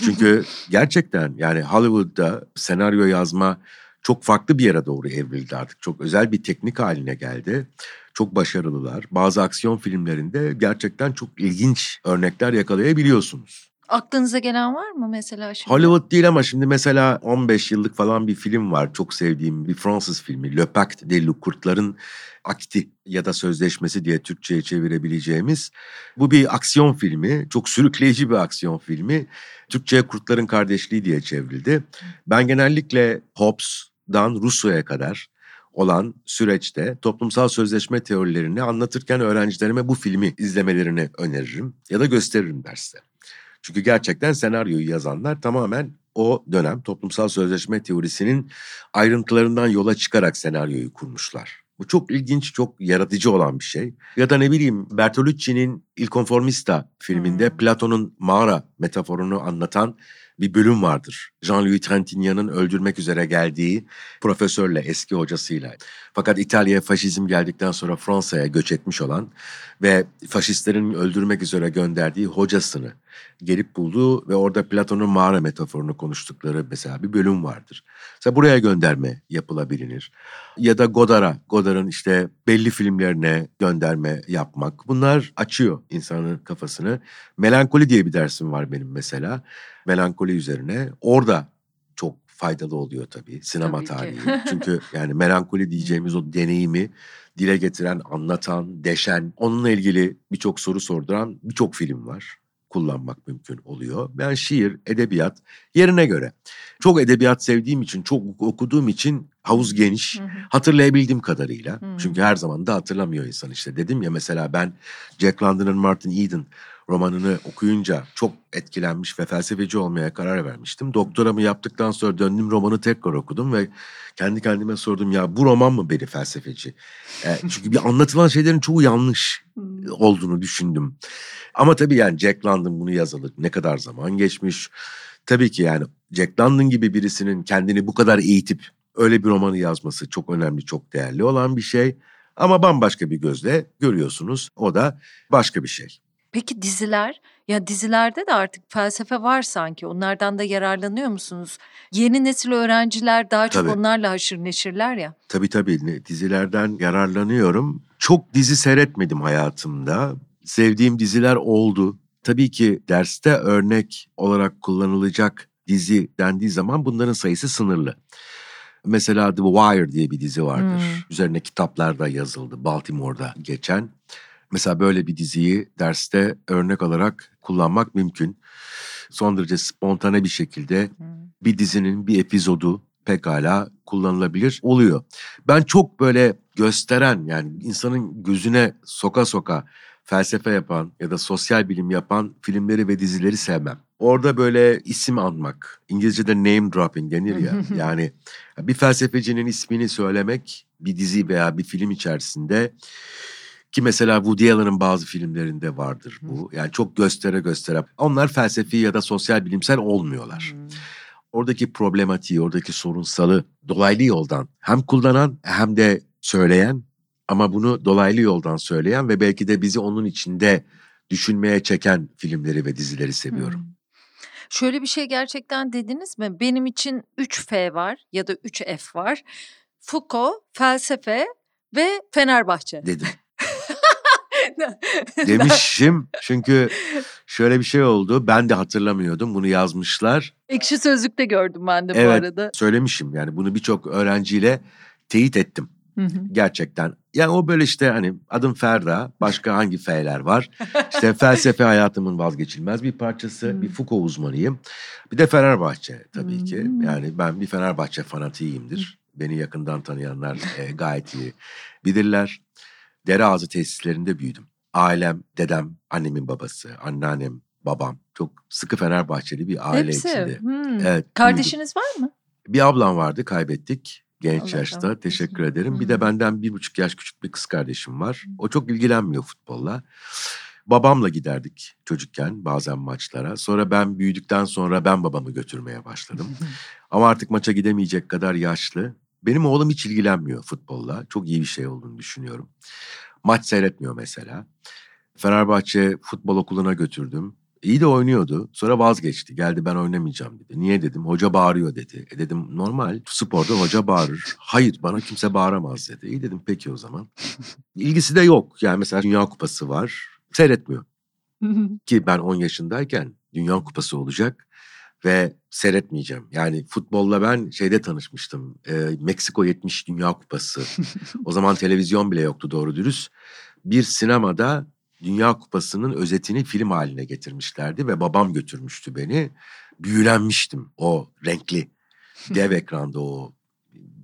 Çünkü gerçekten yani Hollywood'da senaryo yazma çok farklı bir yere doğru evrildi artık. Çok özel bir teknik haline geldi. Çok başarılılar. Bazı aksiyon filmlerinde gerçekten çok ilginç örnekler yakalayabiliyorsunuz. Aklınıza gelen var mı mesela şimdi? Hollywood değil ama şimdi mesela 15 yıllık falan bir film var. Çok sevdiğim bir Fransız filmi. Le Pacte Loups Kurtların Akti ya da Sözleşmesi diye Türkçe'ye çevirebileceğimiz. Bu bir aksiyon filmi. Çok sürükleyici bir aksiyon filmi. Türkçe'ye Kurtların Kardeşliği diye çevrildi. Ben genellikle Hobbes'dan Rousseau'ya kadar olan süreçte toplumsal sözleşme teorilerini anlatırken öğrencilerime bu filmi izlemelerini öneririm ya da gösteririm derste. Çünkü gerçekten senaryoyu yazanlar tamamen o dönem toplumsal sözleşme teorisinin ayrıntılarından yola çıkarak senaryoyu kurmuşlar. Bu çok ilginç, çok yaratıcı olan bir şey. Ya da ne bileyim Bertolucci'nin Il Conformista filminde hmm. Platon'un mağara metaforunu anlatan bir bölüm vardır. Jean-Louis Trintignant'ın öldürmek üzere geldiği profesörle, eski hocasıyla. Fakat İtalya'ya faşizm geldikten sonra Fransa'ya göç etmiş olan ve faşistlerin öldürmek üzere gönderdiği hocasını gelip bulduğu ve orada Platon'un mağara metaforunu konuştukları mesela bir bölüm vardır. Mesela buraya gönderme yapılabilir. Ya da Godard'a, Godard'ın işte belli filmlerine gönderme yapmak. Bunlar açıyor insanın kafasını. Melankoli diye bir dersim var benim mesela. Melankoli üzerine. Orada çok faydalı oluyor tabii sinema tabii tarihi. Çünkü yani melankoli diyeceğimiz o deneyimi dile getiren, anlatan, deşen, onunla ilgili birçok soru sorduran birçok film var kullanmak mümkün oluyor. Ben şiir, edebiyat yerine göre. Çok edebiyat sevdiğim için, çok okuduğum için havuz geniş. Hatırlayabildiğim kadarıyla. Çünkü her zaman da hatırlamıyor insan işte. Dedim ya mesela ben Jack London'ın Martin Eden romanını okuyunca çok etkilenmiş ve felsefeci olmaya karar vermiştim. Doktoramı yaptıktan sonra döndüm romanı tekrar okudum ve kendi kendime sordum ya bu roman mı beni felsefeci? E, çünkü bir anlatılan şeylerin çoğu yanlış hmm. olduğunu düşündüm. Ama tabii yani Jack London bunu yazalı ne kadar zaman geçmiş. Tabii ki yani Jack London gibi birisinin kendini bu kadar eğitip öyle bir romanı yazması çok önemli, çok değerli olan bir şey. Ama bambaşka bir gözle görüyorsunuz. O da başka bir şey. Peki diziler? Ya dizilerde de artık felsefe var sanki. Onlardan da yararlanıyor musunuz? Yeni nesil öğrenciler daha çok tabii. onlarla haşır neşirler ya. Tabii tabii dizilerden yararlanıyorum. Çok dizi seyretmedim hayatımda. Sevdiğim diziler oldu. Tabii ki derste örnek olarak kullanılacak dizi dendiği zaman bunların sayısı sınırlı. Mesela The Wire diye bir dizi vardır. Hmm. Üzerine kitaplar da yazıldı Baltimore'da geçen. Mesela böyle bir diziyi derste örnek olarak kullanmak mümkün. Son derece spontane bir şekilde bir dizinin bir epizodu pekala kullanılabilir oluyor. Ben çok böyle gösteren yani insanın gözüne soka soka felsefe yapan ya da sosyal bilim yapan filmleri ve dizileri sevmem. Orada böyle isim anmak, İngilizce'de name dropping denir ya. yani bir felsefecinin ismini söylemek bir dizi veya bir film içerisinde ki mesela Woody Allen'ın bazı filmlerinde vardır bu. Yani çok göstere göstere. Onlar felsefi ya da sosyal bilimsel olmuyorlar. Oradaki problematiği, oradaki sorunsalı dolaylı yoldan hem kullanan hem de söyleyen ama bunu dolaylı yoldan söyleyen ve belki de bizi onun içinde düşünmeye çeken filmleri ve dizileri seviyorum. Hmm. Şöyle bir şey gerçekten dediniz mi? Benim için 3 F var ya da 3 F var. Foucault, felsefe ve Fenerbahçe. Dedim. Demişim çünkü şöyle bir şey oldu. Ben de hatırlamıyordum. Bunu yazmışlar. Ekşi Sözlük'te gördüm ben de evet, bu arada. söylemişim. Yani bunu birçok öğrenciyle teyit ettim. Hı hı. Gerçekten. Yani o böyle işte hani adım Ferda, başka hangi F'ler var? İşte felsefe hayatımın vazgeçilmez bir parçası. Hı. Bir Foucault uzmanıyım. Bir de Fenerbahçe tabii hı. ki. Yani ben bir Fenerbahçe fanatiyimdir. Beni yakından tanıyanlar e, gayet iyi bilirler. Dere ağzı tesislerinde büyüdüm. Ailem, dedem, annemin babası, anneannem, babam çok sıkı Fenerbahçeli bir aile Hepsi. içinde. Hmm. Evet. Kardeşiniz büyüdüm. var mı? Bir ablam vardı kaybettik genç Allah yaşta. Allah. Teşekkür ederim. Hmm. Bir de benden bir buçuk yaş küçük bir kız kardeşim var. O çok ilgilenmiyor futbolla. Babamla giderdik çocukken bazen maçlara. Sonra ben büyüdükten sonra ben babamı götürmeye başladım. Ama artık maça gidemeyecek kadar yaşlı. Benim oğlum hiç ilgilenmiyor futbolla. Çok iyi bir şey olduğunu düşünüyorum. Maç seyretmiyor mesela. Fenerbahçe futbol okuluna götürdüm. İyi de oynuyordu. Sonra vazgeçti. Geldi ben oynamayacağım dedi. Niye dedim? Hoca bağırıyor dedi. E dedim normal sporda hoca bağırır. Hayır bana kimse bağıramaz dedi. İyi dedim peki o zaman. İlgisi de yok. Yani mesela Dünya Kupası var. Seyretmiyor. Ki ben 10 yaşındayken Dünya Kupası olacak ve seyretmeyeceğim. Yani futbolla ben şeyde tanışmıştım. E, Meksiko 70 Dünya Kupası. o zaman televizyon bile yoktu doğru dürüst. Bir sinemada Dünya Kupası'nın özetini film haline getirmişlerdi ve babam götürmüştü beni. Büyülenmiştim o renkli dev ekranda o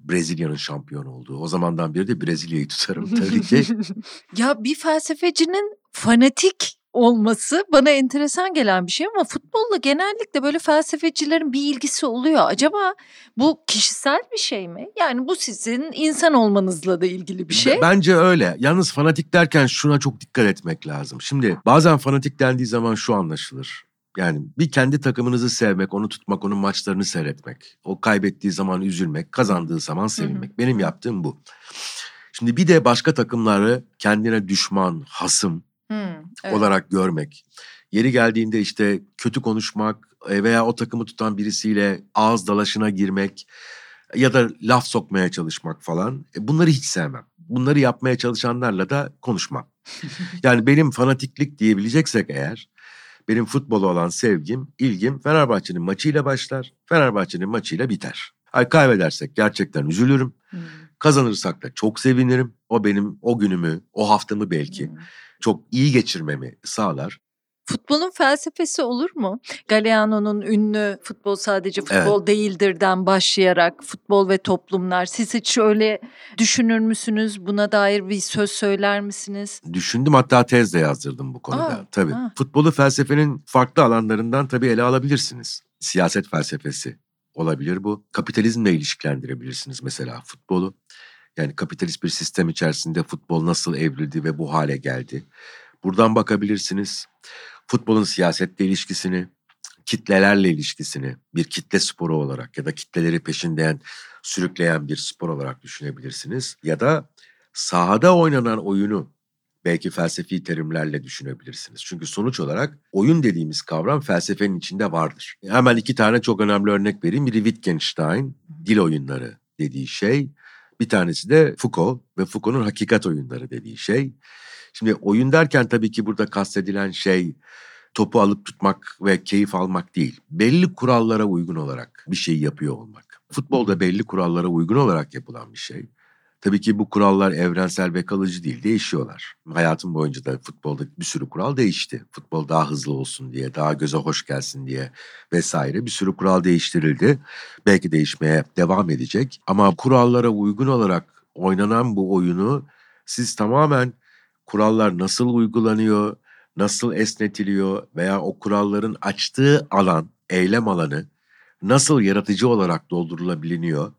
Brezilya'nın şampiyon olduğu. O zamandan beri de Brezilya'yı tutarım tabii ki. ya bir felsefecinin fanatik olması bana enteresan gelen bir şey ama futbolla genellikle böyle felsefecilerin bir ilgisi oluyor. Acaba bu kişisel bir şey mi? Yani bu sizin insan olmanızla da ilgili bir şey. Bence öyle. Yalnız fanatik derken şuna çok dikkat etmek lazım. Şimdi bazen fanatik dendiği zaman şu anlaşılır. Yani bir kendi takımınızı sevmek, onu tutmak, onun maçlarını seyretmek. O kaybettiği zaman üzülmek, kazandığı zaman sevinmek. Benim yaptığım bu. Şimdi bir de başka takımları kendine düşman, hasım Hmm, evet. olarak görmek. Yeri geldiğinde işte kötü konuşmak e, veya o takımı tutan birisiyle ağız dalaşına girmek ya da laf sokmaya çalışmak falan. E, Bunları hiç sevmem. Bunları yapmaya çalışanlarla da konuşmam. Yani benim fanatiklik diyebileceksek eğer benim futbola olan sevgim, ilgim Fenerbahçe'nin maçıyla başlar, Fenerbahçe'nin maçıyla biter. Ay kaybedersek gerçekten üzülürüm. Hmm, Kazanırsak da çok sevinirim. O benim o günümü, o haftamı belki hmm. Çok iyi geçirmemi sağlar. Futbolun felsefesi olur mu? Galeano'nun ünlü futbol sadece futbol değildirden başlayarak futbol ve toplumlar. Siz hiç öyle düşünür müsünüz? Buna dair bir söz söyler misiniz? Düşündüm hatta tez de yazdırdım bu konuda. Aa, tabii. aa. Futbolu felsefenin farklı alanlarından tabii ele alabilirsiniz. Siyaset felsefesi olabilir bu. Kapitalizmle ilişkilendirebilirsiniz mesela futbolu. Yani kapitalist bir sistem içerisinde futbol nasıl evrildi ve bu hale geldi. Buradan bakabilirsiniz. Futbolun siyasetle ilişkisini, kitlelerle ilişkisini bir kitle sporu olarak ya da kitleleri peşinden sürükleyen bir spor olarak düşünebilirsiniz. Ya da sahada oynanan oyunu belki felsefi terimlerle düşünebilirsiniz. Çünkü sonuç olarak oyun dediğimiz kavram felsefenin içinde vardır. Hemen iki tane çok önemli örnek vereyim. Biri Wittgenstein, dil oyunları dediği şey. Bir tanesi de Foucault ve Foucault'un hakikat oyunları dediği şey. Şimdi oyun derken tabii ki burada kastedilen şey topu alıp tutmak ve keyif almak değil. Belli kurallara uygun olarak bir şey yapıyor olmak. Futbolda belli kurallara uygun olarak yapılan bir şey. Tabii ki bu kurallar evrensel ve kalıcı değil, değişiyorlar. Hayatım boyunca da futbolda bir sürü kural değişti. Futbol daha hızlı olsun diye, daha göze hoş gelsin diye vesaire bir sürü kural değiştirildi. Belki değişmeye devam edecek. Ama kurallara uygun olarak oynanan bu oyunu siz tamamen kurallar nasıl uygulanıyor, nasıl esnetiliyor veya o kuralların açtığı alan, eylem alanı nasıl yaratıcı olarak doldurulabiliyor?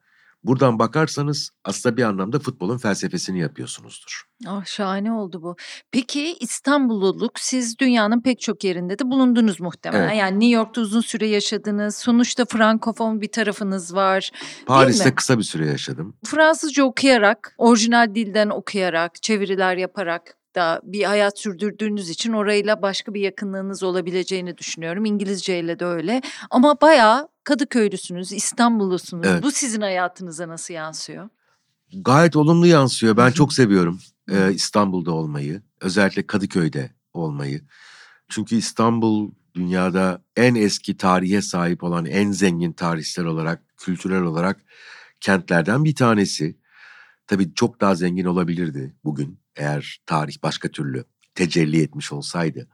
Buradan bakarsanız aslında bir anlamda futbolun felsefesini yapıyorsunuzdur. Ah şahane oldu bu. Peki İstanbulluluk siz dünyanın pek çok yerinde de bulundunuz muhtemelen. Evet. Yani New York'ta uzun süre yaşadınız. Sonuçta frankofon bir tarafınız var. Paris'te kısa bir süre yaşadım. Fransızca okuyarak, orijinal dilden okuyarak, çeviriler yaparak da bir hayat sürdürdüğünüz için orayla başka bir yakınlığınız olabileceğini düşünüyorum. İngilizceyle de öyle. Ama bayağı Kadıköylüsünüz, İstanbullusunuz. Evet. Bu sizin hayatınıza nasıl yansıyor? Gayet olumlu yansıyor. Ben çok seviyorum e, İstanbul'da olmayı. Özellikle Kadıköy'de olmayı. Çünkü İstanbul dünyada en eski tarihe sahip olan en zengin tarihsel olarak, kültürel olarak kentlerden bir tanesi. Tabii çok daha zengin olabilirdi bugün eğer tarih başka türlü tecelli etmiş olsaydı.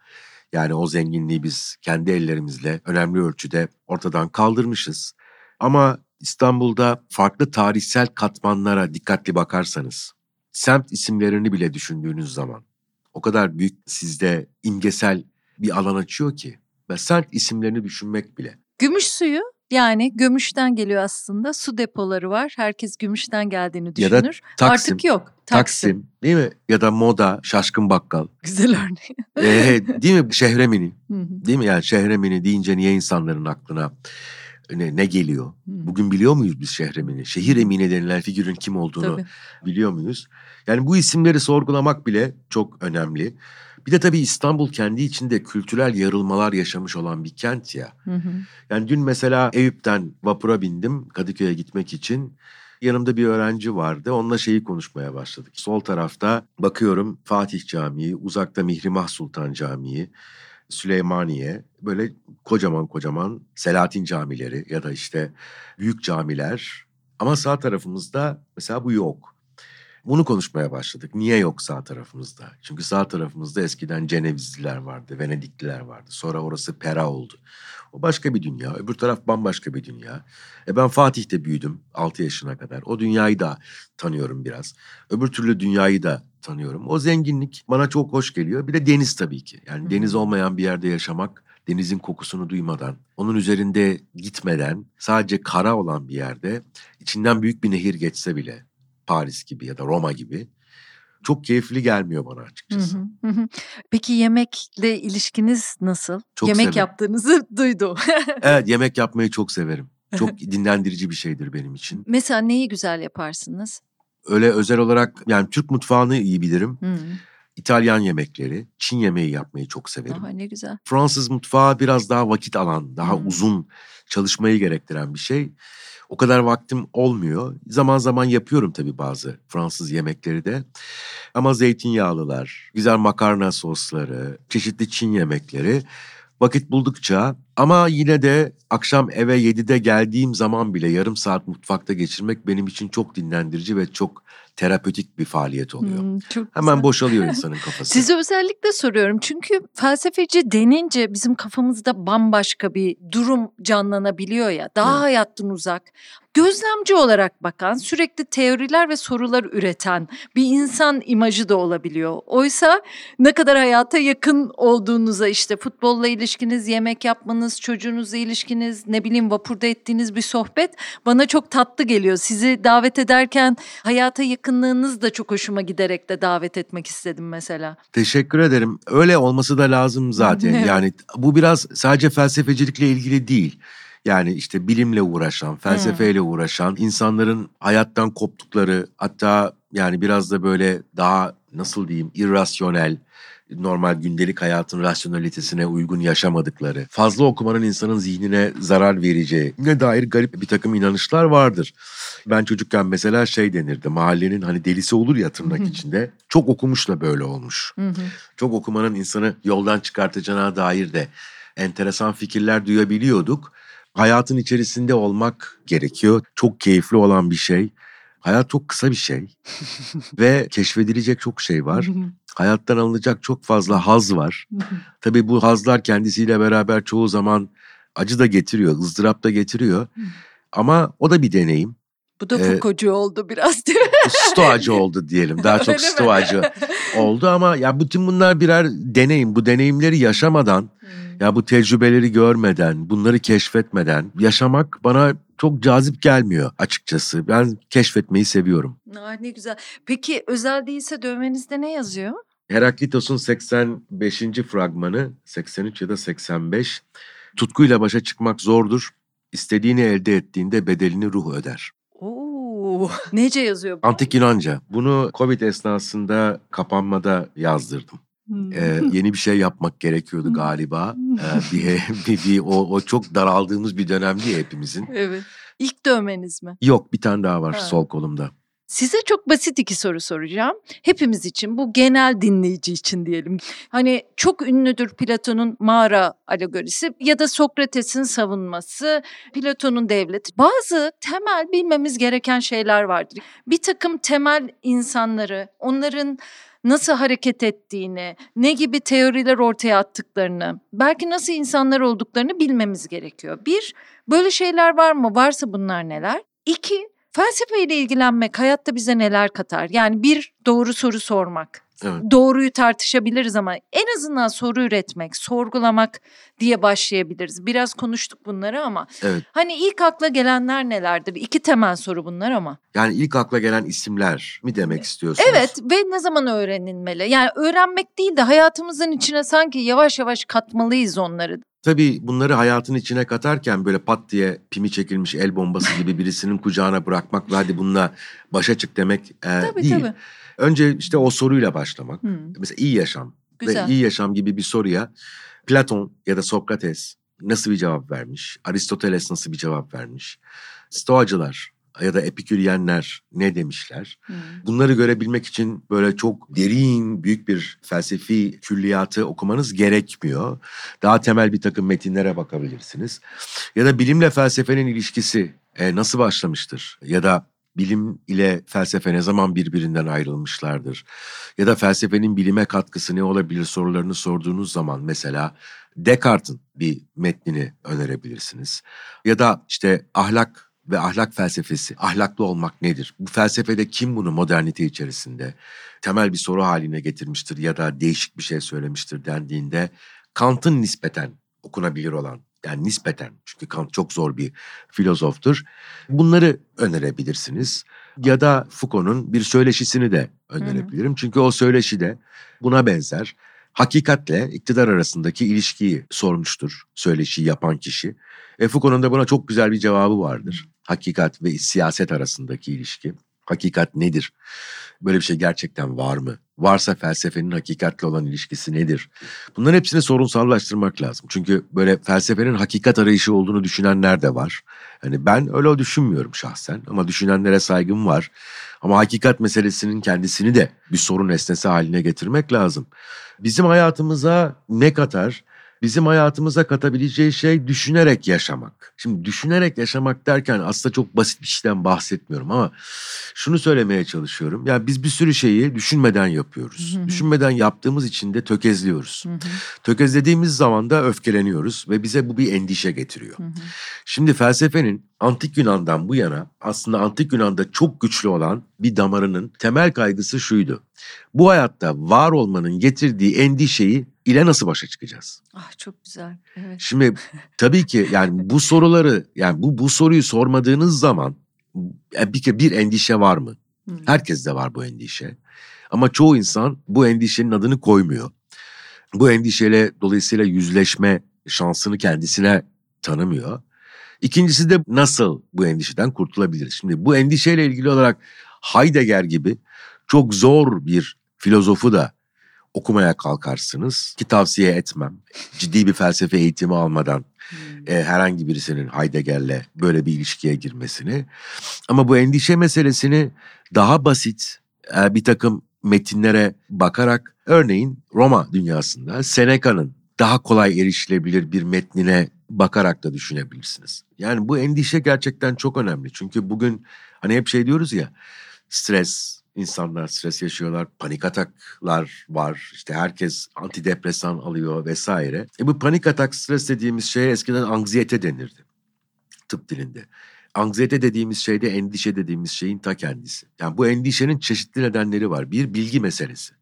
Yani o zenginliği biz kendi ellerimizle önemli ölçüde ortadan kaldırmışız. Ama İstanbul'da farklı tarihsel katmanlara dikkatli bakarsanız, semt isimlerini bile düşündüğünüz zaman o kadar büyük sizde imgesel bir alan açıyor ki. Ve semt isimlerini düşünmek bile. Gümüş suyu yani gömüşten geliyor aslında. Su depoları var. Herkes gümüşten geldiğini Ya da düşünür. Taksim, Artık yok. Taksim değil mi? Ya da Moda, Şaşkın Bakkal. Güzel örnek. Ee, değil mi? Şehremini. Değil mi? Yani Şehremini deyince niye insanların aklına ne, ne geliyor? Bugün biliyor muyuz biz Şehremini? Şehir Emine denilen figürün kim olduğunu Tabii. biliyor muyuz? Yani bu isimleri sorgulamak bile çok önemli. Bir de tabii İstanbul kendi içinde kültürel yarılmalar yaşamış olan bir kent ya. Hı hı. Yani dün mesela Eyüp'ten vapura bindim Kadıköy'e gitmek için. Yanımda bir öğrenci vardı. Onunla şeyi konuşmaya başladık. Sol tarafta bakıyorum Fatih Camii, uzakta Mihrimah Sultan Camii, Süleymaniye. Böyle kocaman kocaman Selahattin camileri ya da işte büyük camiler. Ama sağ tarafımızda mesela bu yok. Bunu konuşmaya başladık. Niye yok sağ tarafımızda? Çünkü sağ tarafımızda eskiden Cenevizliler vardı, Venedikliler vardı. Sonra orası Pera oldu. O başka bir dünya. Öbür taraf bambaşka bir dünya. E ben Fatih'te büyüdüm 6 yaşına kadar. O dünyayı da tanıyorum biraz. Öbür türlü dünyayı da tanıyorum. O zenginlik bana çok hoş geliyor. Bir de deniz tabii ki. Yani Hı. deniz olmayan bir yerde yaşamak, denizin kokusunu duymadan, onun üzerinde gitmeden, sadece kara olan bir yerde içinden büyük bir nehir geçse bile Paris gibi ya da Roma gibi çok keyifli gelmiyor bana açıkçası. Hı hı, hı. Peki yemekle ilişkiniz nasıl? Çok Yemek severim. yaptığınızı duydum. Evet yemek yapmayı çok severim. Çok dinlendirici bir şeydir benim için. Mesela neyi güzel yaparsınız? Öyle özel olarak yani Türk mutfağını iyi bilirim. Hı. İtalyan yemekleri, Çin yemeği yapmayı çok severim. Aha, ne güzel. Fransız mutfağı biraz daha vakit alan, daha Hmm. uzun çalışmayı gerektiren bir şey. O kadar vaktim olmuyor. Zaman zaman yapıyorum tabii bazı Fransız yemekleri de. Ama zeytinyağlılar, güzel makarna sosları, çeşitli Çin yemekleri vakit buldukça ama yine de akşam eve 7'de geldiğim zaman bile yarım saat mutfakta geçirmek benim için çok dinlendirici ve çok terapötik bir faaliyet oluyor. Hmm, çok Hemen güzel. boşalıyor insanın kafası. Size özellikle soruyorum çünkü felsefeci denince bizim kafamızda bambaşka bir durum canlanabiliyor ya. Daha Evet. hayattan uzak, gözlemci olarak bakan, sürekli teoriler ve sorular üreten bir insan imajı da olabiliyor. Oysa ne kadar hayata yakın olduğunuza işte futbolla ilişkiniz, yemek yapmanız, çocuğunuzla ilişkiniz, ne bileyim vapurda ettiğiniz bir sohbet bana çok tatlı geliyor. Sizi davet ederken hayata yakınlığınız da çok hoşuma giderek de davet etmek istedim mesela. Teşekkür ederim. Öyle olması da lazım zaten. Evet. Yani bu biraz sadece felsefecilikle ilgili değil. Yani işte bilimle uğraşan, felsefeyle uğraşan, insanların hayattan koptukları, hatta yani biraz da böyle daha nasıl diyeyim, irrasyonel, normal gündelik hayatın rasyonalitesine uygun yaşamadıkları, fazla okumanın insanın zihnine zarar vereceği ne dair garip bir takım inanışlar vardır. Ben çocukken mesela şey denirdi, mahallenin hani delisi olur ya tırnak içinde, çok okumuş da böyle olmuş. Hı. Çok okumanın insanı yoldan çıkartacağına dair de enteresan fikirler duyabiliyorduk. Hayatın içerisinde olmak gerekiyor. Çok keyifli olan bir şey. Hayat çok kısa bir şey ve keşfedilecek çok şey var. Hayattan alınacak çok fazla haz var. Tabii bu hazlar kendisiyle beraber çoğu zaman acı da getiriyor, ızdırap da getiriyor. Ama o da bir deneyim. Bu da Ee, Foucault'cu oldu biraz değil mi? Stoacı oldu diyelim. Daha çok stoacı oldu ama ya bütün bunlar birer deneyim. Bu deneyimleri yaşamadan, ya bu tecrübeleri görmeden, bunları keşfetmeden yaşamak bana çok cazip gelmiyor açıkçası. Ben keşfetmeyi seviyorum. Ay ne güzel. Peki özel değilse dövmenizde ne yazıyor? Heraklitos'un 85. fragmanı 83 ya da 85 tutkuyla başa çıkmak zordur. İstediğini elde ettiğinde bedelini ruh öder. Oo, nece yazıyor? bu? Antik Yunanca. Bunu Covid esnasında kapanmada yazdırdım. Hmm. Ee, yeni bir şey yapmak gerekiyordu galiba. Ee, bir, bir, bir- o, o çok daraldığımız bir dönemdi hepimizin. Evet. İlk dövmeniz mi? Yok bir tane daha var Ha. sol kolumda. Size çok basit iki soru soracağım. Hepimiz için bu genel dinleyici için diyelim. Hani çok ünlüdür Platon'un mağara alegorisi ya da Sokrates'in savunması, Platon'un devleti. Bazı temel bilmemiz gereken şeyler vardır. Bir takım temel insanları, onların nasıl hareket ettiğini, ne gibi teoriler ortaya attıklarını, belki nasıl insanlar olduklarını bilmemiz gerekiyor. Bir, böyle şeyler var mı? Varsa bunlar neler? İki, felsefeyle ilgilenmek hayatta bize neler katar? Yani bir, doğru soru sormak. Evet. Doğruyu tartışabiliriz ama en azından soru üretmek, sorgulamak diye başlayabiliriz. Biraz konuştuk bunları ama Evet. hani ilk akla gelenler nelerdir? İki temel soru bunlar ama. Yani ilk akla gelen isimler mi demek istiyorsunuz? Evet ve ne zaman öğrenilmeli? Yani öğrenmek değil de hayatımızın içine sanki yavaş yavaş katmalıyız onları. Tabii bunları hayatın içine katarken böyle pat diye pimi çekilmiş el bombası gibi birisinin kucağına bırakmak ve hadi bununla başa çık demek e, Tabii değil. tabii. Önce işte o soruyla başlamak. Hı, Mesela iyi yaşam güzel. ve iyi yaşam gibi bir soruya Platon ya da Sokrates nasıl bir cevap vermiş? Aristoteles nasıl bir cevap vermiş? Stoacılar ya da Epiküryenler ne demişler? Hı. Bunları görebilmek için böyle çok derin, büyük bir felsefi külliyatı okumanız gerekmiyor. Daha temel bir takım metinlere bakabilirsiniz. Ya da bilimle felsefenin ilişkisi e, nasıl başlamıştır? Ya da bilim ile felsefe ne zaman birbirinden ayrılmışlardır? Ya da felsefenin bilime katkısı ne olabilir sorularını sorduğunuz zaman mesela Descartes'in bir metnini önerebilirsiniz. Ya da işte ahlak ve ahlak felsefesi, ahlaklı olmak nedir? Bu felsefede kim bunu modernite içerisinde temel bir soru haline getirmiştir ya da değişik bir şey söylemiştir dendiğinde Kant'ın nispeten okunabilir olan Yani nispeten çünkü Kant çok zor bir filozoftur. Bunları önerebilirsiniz. Ya da Foucault'un bir söyleşisini de önerebilirim. Hı hı. Çünkü o söyleşi de buna benzer. Hakikatle iktidar arasındaki ilişkiyi sormuştur söyleşi yapan kişi. E Foucault'un da buna çok güzel bir cevabı vardır. Hakikat ve siyaset arasındaki ilişki. Hakikat nedir? Böyle bir şey gerçekten var mı? Varsa felsefenin hakikatle olan ilişkisi nedir? Bunların hepsini sorunsallaştırmak lazım. Çünkü böyle felsefenin hakikat arayışı olduğunu düşünenler de var. Yani ben öyle düşünmüyorum şahsen ama düşünenlere saygım var. Ama hakikat meselesinin kendisini de bir sorun esnesi haline getirmek lazım. Bizim hayatımıza ne katar? Bizim hayatımıza katabileceği şey düşünerek yaşamak. Şimdi düşünerek yaşamak derken aslında çok basit bir şeyden bahsetmiyorum ama şunu söylemeye çalışıyorum. Ya yani biz bir sürü şeyi düşünmeden yapıyoruz. Hı hı. Düşünmeden yaptığımız için de tökezliyoruz. Hı hı. Tökezlediğimiz zaman da öfkeleniyoruz ve bize bu bir endişe getiriyor. Hı hı. Şimdi felsefenin antik Yunan'dan bu yana aslında antik Yunan'da çok güçlü olan bir damarının temel kaygısı şuydu. Bu hayatta var olmanın getirdiği endişeyi ile nasıl başa çıkacağız? Ah çok güzel. Evet. Şimdi tabii ki yani bu soruları yani bu bu soruyu sormadığınız zaman bir bir endişe var mı? Hmm. Herkeste var bu endişe. Ama çoğu insan bu endişenin adını koymuyor. Bu endişeyle dolayısıyla yüzleşme şansını kendisine tanımıyor. İkincisi de nasıl bu endişeden kurtulabiliriz? Şimdi bu endişeyle ilgili olarak Heidegger gibi çok zor bir filozofu da okumaya kalkarsınız ki tavsiye etmem. Ciddi bir felsefe eğitimi almadan hmm. e, herhangi birisinin Heidegger'le böyle bir ilişkiye girmesini. Ama bu endişe meselesini daha basit e, bir takım metinlere bakarak örneğin Roma dünyasında Seneca'nın daha kolay erişilebilir bir metnine bakarak da düşünebilirsiniz. Yani bu endişe gerçekten çok önemli. Çünkü bugün hani hep şey diyoruz ya stres, insanlar stres yaşıyorlar, panik ataklar var. İşte herkes antidepresan alıyor vesaire. E bu panik atak, stres dediğimiz şeye eskiden anksiyete denirdi tıp dilinde. Anksiyete dediğimiz şey de endişe dediğimiz şeyin ta kendisi. Yani bu endişenin çeşitli nedenleri var. Bir bilgi meselesi.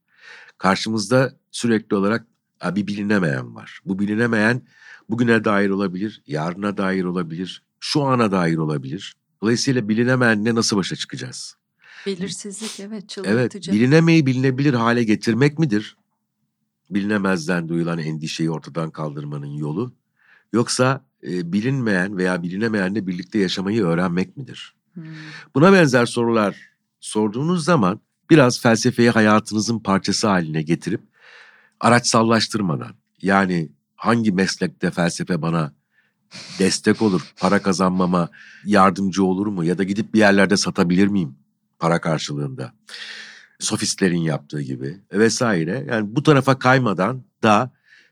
Karşımızda sürekli olarak bir bilinemeyen var. Bu bilinemeyen bugüne dair olabilir, yarına dair olabilir, şu ana dair olabilir. Dolayısıyla bilinemeyenle nasıl başa çıkacağız? Belirsizlik evet çıldırtıcı. Evet bilinemeyi bilinebilir hale getirmek midir? Bilinemezden duyulan endişeyi ortadan kaldırmanın yolu. Yoksa e, bilinmeyen veya bilinemeyenle birlikte yaşamayı öğrenmek midir? Hmm. Buna benzer sorular sorduğunuz zaman biraz felsefeyi hayatınızın parçası haline getirip araçsallaştırmadan yani hangi meslekte felsefe bana destek olur, para kazanmama yardımcı olur mu ya da gidip bir yerlerde satabilir miyim? para karşılığında. Sofistlerin yaptığı gibi vesaire. Yani bu tarafa kaymadan da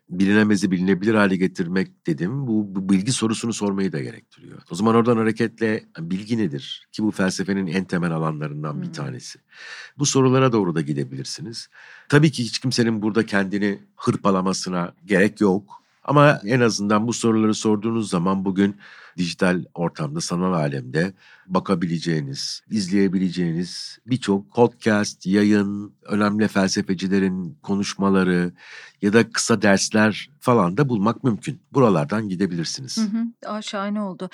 bilinemezi bilinebilir hale getirmek dedim. Bu, bu bilgi sorusunu sormayı da gerektiriyor. O zaman oradan hareketle bilgi nedir? Ki bu felsefenin en temel alanlarından bir tanesi. Bu sorulara doğru da gidebilirsiniz. Tabii ki hiç kimsenin burada kendini hırpalamasına gerek yok. Ama en azından bu soruları sorduğunuz zaman bugün dijital ortamda, sanal alemde bakabileceğiniz, izleyebileceğiniz birçok podcast, yayın, önemli felsefecilerin konuşmaları ya da kısa dersler falan da bulmak mümkün. Buralardan gidebilirsiniz. Hı hı. Aa, şahane oldu.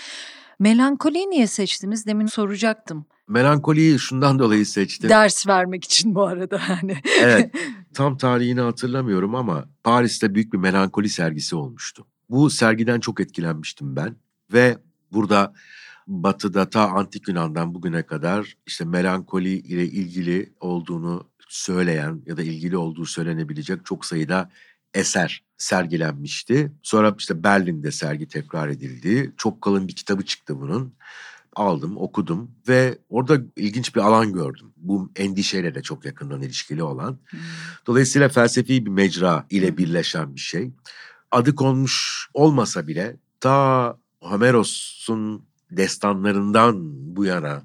Melankoliyi niye seçtiniz? Demin soracaktım. Melankoliyi şundan dolayı seçtim. Ders vermek için bu arada hani. evet. Tam tarihini hatırlamıyorum ama Paris'te büyük bir melankoli sergisi olmuştu. Bu sergiden çok etkilenmiştim ben ve burada Batı'da ta antik Yunan'dan bugüne kadar işte melankoli ile ilgili olduğunu söyleyen ya da ilgili olduğu söylenebilecek çok sayıda eser sergilenmişti. Sonra işte Berlin'de sergi tekrar edildi. Çok kalın bir kitabı çıktı bunun. Aldım, okudum ve orada ilginç bir alan gördüm. Bu endişeyle de çok yakından ilişkili olan. Dolayısıyla felsefi bir mecra ile birleşen bir şey. Adı konmuş olmasa bile ta Homeros'un destanlarından bu yana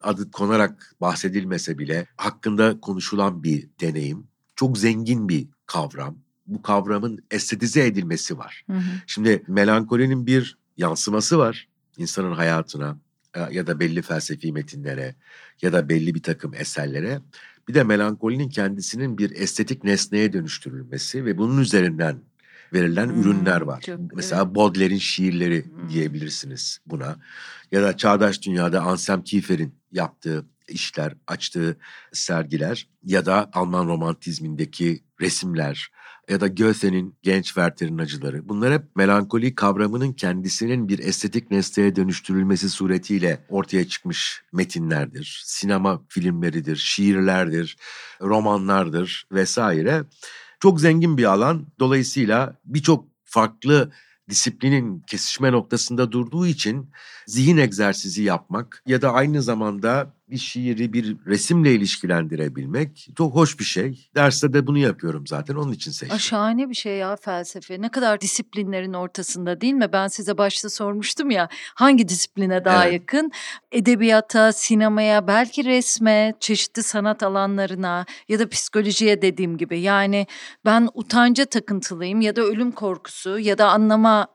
adı konarak bahsedilmese bile hakkında konuşulan bir deneyim. Çok zengin bir kavram. Bu kavramın estetize edilmesi var. Hı hı. Şimdi melankolinin bir yansıması var insanın hayatına e, ya da belli felsefi metinlere ya da belli bir takım eserlere. Bir de melankolinin kendisinin bir estetik nesneye dönüştürülmesi ve bunun üzerinden verilen hmm, ürünler var. Çok, Mesela evet. Baudelaire'in şiirleri hmm. diyebilirsiniz buna. Ya da çağdaş dünyada Anselm Kiefer'in yaptığı işler, açtığı sergiler ya da Alman romantizmindeki resimler ya da Goethe'nin genç Werther'in acıları. Bunlar hep melankoli kavramının kendisinin bir estetik nesneye dönüştürülmesi suretiyle ortaya çıkmış metinlerdir. Sinema filmleridir, şiirlerdir, romanlardır vesaire. Çok zengin bir alan. Dolayısıyla birçok farklı disiplinin kesişme noktasında durduğu için zihin egzersizi yapmak ya da aynı zamanda bir şiiri bir resimle ilişkilendirebilmek çok hoş bir şey. Derste de bunu yapıyorum zaten onun için seçtim. şahane bir şey ya felsefe. Ne kadar disiplinlerin ortasında değil mi? Ben size başta sormuştum ya hangi disipline daha evet. yakın? Edebiyata, sinemaya, belki resme, çeşitli sanat alanlarına ya da psikolojiye dediğim gibi. Yani ben utanca takıntılıyım ya da ölüm korkusu ya da anlama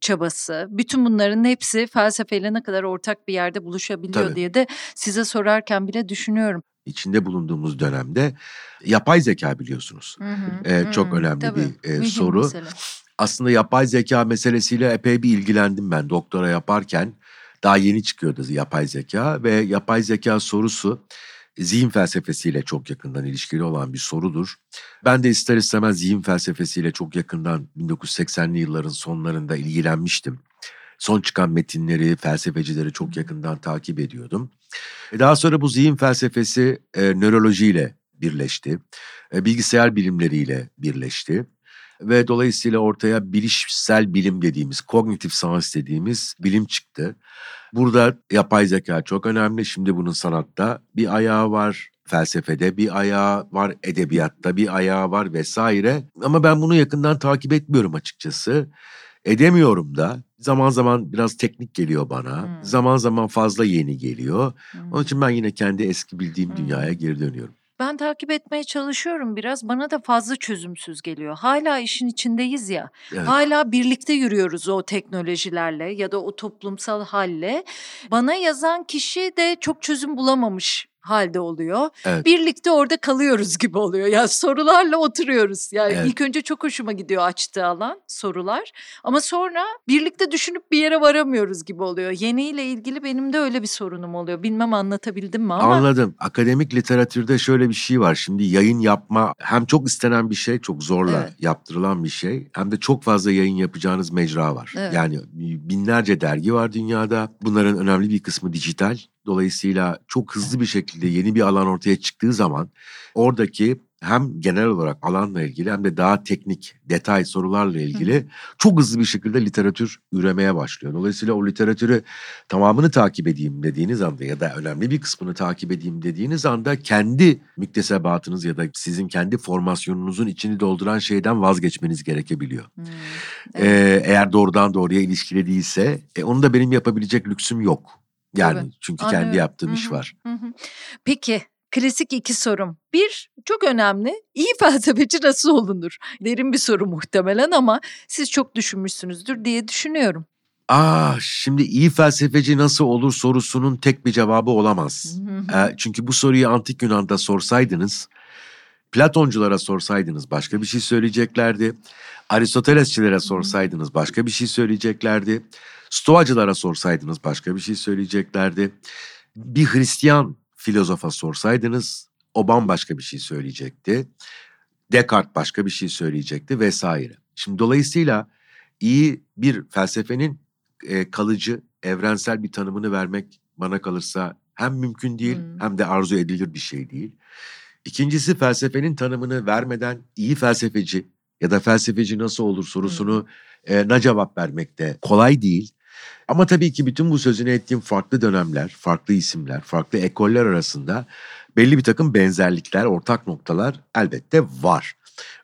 çabası, bütün bunların hepsi felsefeyle ne kadar ortak bir yerde buluşabiliyor Tabii. diye de size sorarken bile düşünüyorum. İçinde bulunduğumuz dönemde yapay zeka biliyorsunuz. Hı hı, ee, hı, çok önemli tabii, bir e, soru. Mesele. Aslında yapay zeka meselesiyle epey bir ilgilendim ben doktora yaparken. Daha yeni çıkıyordu yapay zeka ve yapay zeka sorusu zihin felsefesiyle çok yakından ilişkili olan bir sorudur. Ben de ister istemez zihin felsefesiyle çok yakından 1980'li yılların sonlarında ilgilenmiştim. Son çıkan metinleri, felsefecileri çok yakından takip ediyordum. E, daha sonra bu zihin felsefesi e, nörolojiyle birleşti. E, bilgisayar bilimleriyle birleşti ve dolayısıyla ortaya bilişsel bilim dediğimiz, kognitif science dediğimiz bilim çıktı. Burada yapay zeka çok önemli. Şimdi bunun sanatta bir ayağı var, felsefede bir ayağı var, edebiyatta bir ayağı var vesaire. Ama ben bunu yakından takip etmiyorum açıkçası. Edemiyorum da. Zaman zaman biraz teknik geliyor bana. Hmm. Zaman zaman fazla yeni geliyor. Hmm. Onun için ben yine kendi eski bildiğim hmm. dünyaya geri dönüyorum. Ben takip etmeye çalışıyorum biraz. Bana da fazla çözümsüz geliyor. Hala işin içindeyiz ya. Evet. Hala birlikte yürüyoruz o teknolojilerle ya da o toplumsal halle. Bana yazan kişi de çok çözüm bulamamış halde oluyor. Evet. Birlikte orada kalıyoruz gibi oluyor. Ya yani sorularla oturuyoruz. Yani evet. ilk önce çok hoşuma gidiyor açtığı alan sorular. Ama sonra birlikte düşünüp bir yere varamıyoruz gibi oluyor. Yeniyle ilgili benim de öyle bir sorunum oluyor. Bilmem anlatabildim mi ama. Anladım. Akademik literatürde şöyle bir şey var. Şimdi yayın yapma hem çok istenen bir şey, çok zorla evet. yaptırılan bir şey. Hem de çok fazla yayın yapacağınız mecra var. Evet. Yani binlerce dergi var dünyada. Bunların önemli bir kısmı dijital. Dolayısıyla çok hızlı bir şekilde yeni bir alan ortaya çıktığı zaman oradaki hem genel olarak alanla ilgili hem de daha teknik detay sorularla ilgili çok hızlı bir şekilde literatür üremeye başlıyor. Dolayısıyla o literatürü tamamını takip edeyim dediğiniz anda ya da önemli bir kısmını takip edeyim dediğiniz anda kendi müktesebatınız ya da sizin kendi formasyonunuzun içini dolduran şeyden vazgeçmeniz gerekebiliyor. Hmm. Evet. Ee, eğer doğrudan doğruya ilişkili değilse e, onu da benim yapabilecek lüksüm yok. Yani Tabii. çünkü Anlıyorum. kendi yaptığım Hı-hı. iş var. Hı-hı. Peki klasik iki sorum. Bir çok önemli. İyi felsefeci nasıl olunur? Derin bir soru muhtemelen ama siz çok düşünmüşsünüzdür diye düşünüyorum. Aa, şimdi iyi felsefeci nasıl olur sorusunun tek bir cevabı olamaz. ee, çünkü bu soruyu antik Yunan'da sorsaydınız, Platonculara sorsaydınız başka bir şey söyleyeceklerdi. Aristotelesçilere sorsaydınız başka bir şey söyleyeceklerdi. Stoacılara sorsaydınız başka bir şey söyleyeceklerdi. Bir Hristiyan filozofa sorsaydınız o bambaşka bir şey söyleyecekti. Descartes başka bir şey söyleyecekti vesaire. Şimdi dolayısıyla iyi bir felsefenin e, kalıcı, evrensel bir tanımını vermek bana kalırsa hem mümkün değil hmm. hem de arzu edilir bir şey değil. İkincisi felsefenin tanımını vermeden iyi felsefeci ya da felsefeci nasıl olur sorusunu hmm. e, ne cevap vermek de kolay değil. Ama tabii ki bütün bu sözünü ettiğim farklı dönemler, farklı isimler, farklı ekoller arasında belli bir takım benzerlikler, ortak noktalar elbette var.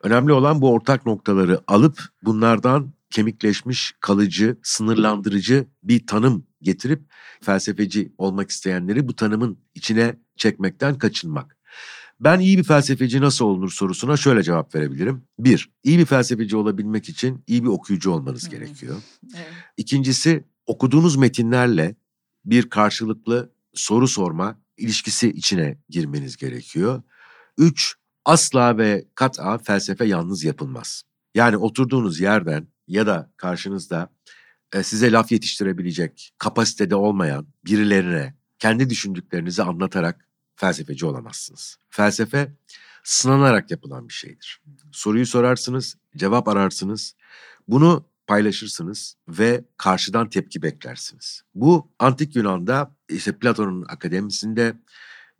Önemli olan bu ortak noktaları alıp bunlardan kemikleşmiş, kalıcı, sınırlandırıcı bir tanım getirip felsefeci olmak isteyenleri bu tanımın içine çekmekten kaçınmak. Ben iyi bir felsefeci nasıl olunur sorusuna şöyle cevap verebilirim. Bir, iyi bir felsefeci olabilmek için iyi bir okuyucu olmanız gerekiyor. Evet. İkincisi, okuduğunuz metinlerle bir karşılıklı soru sorma ilişkisi içine girmeniz gerekiyor. Üç, asla ve kat'a felsefe yalnız yapılmaz. Yani oturduğunuz yerden ya da karşınızda e, size laf yetiştirebilecek kapasitede olmayan birilerine kendi düşündüklerinizi anlatarak felsefeci olamazsınız. Felsefe sınanarak yapılan bir şeydir. Soruyu sorarsınız, cevap ararsınız. Bunu paylaşırsınız ve karşıdan tepki beklersiniz. Bu antik Yunan'da işte Platon'un akademisinde,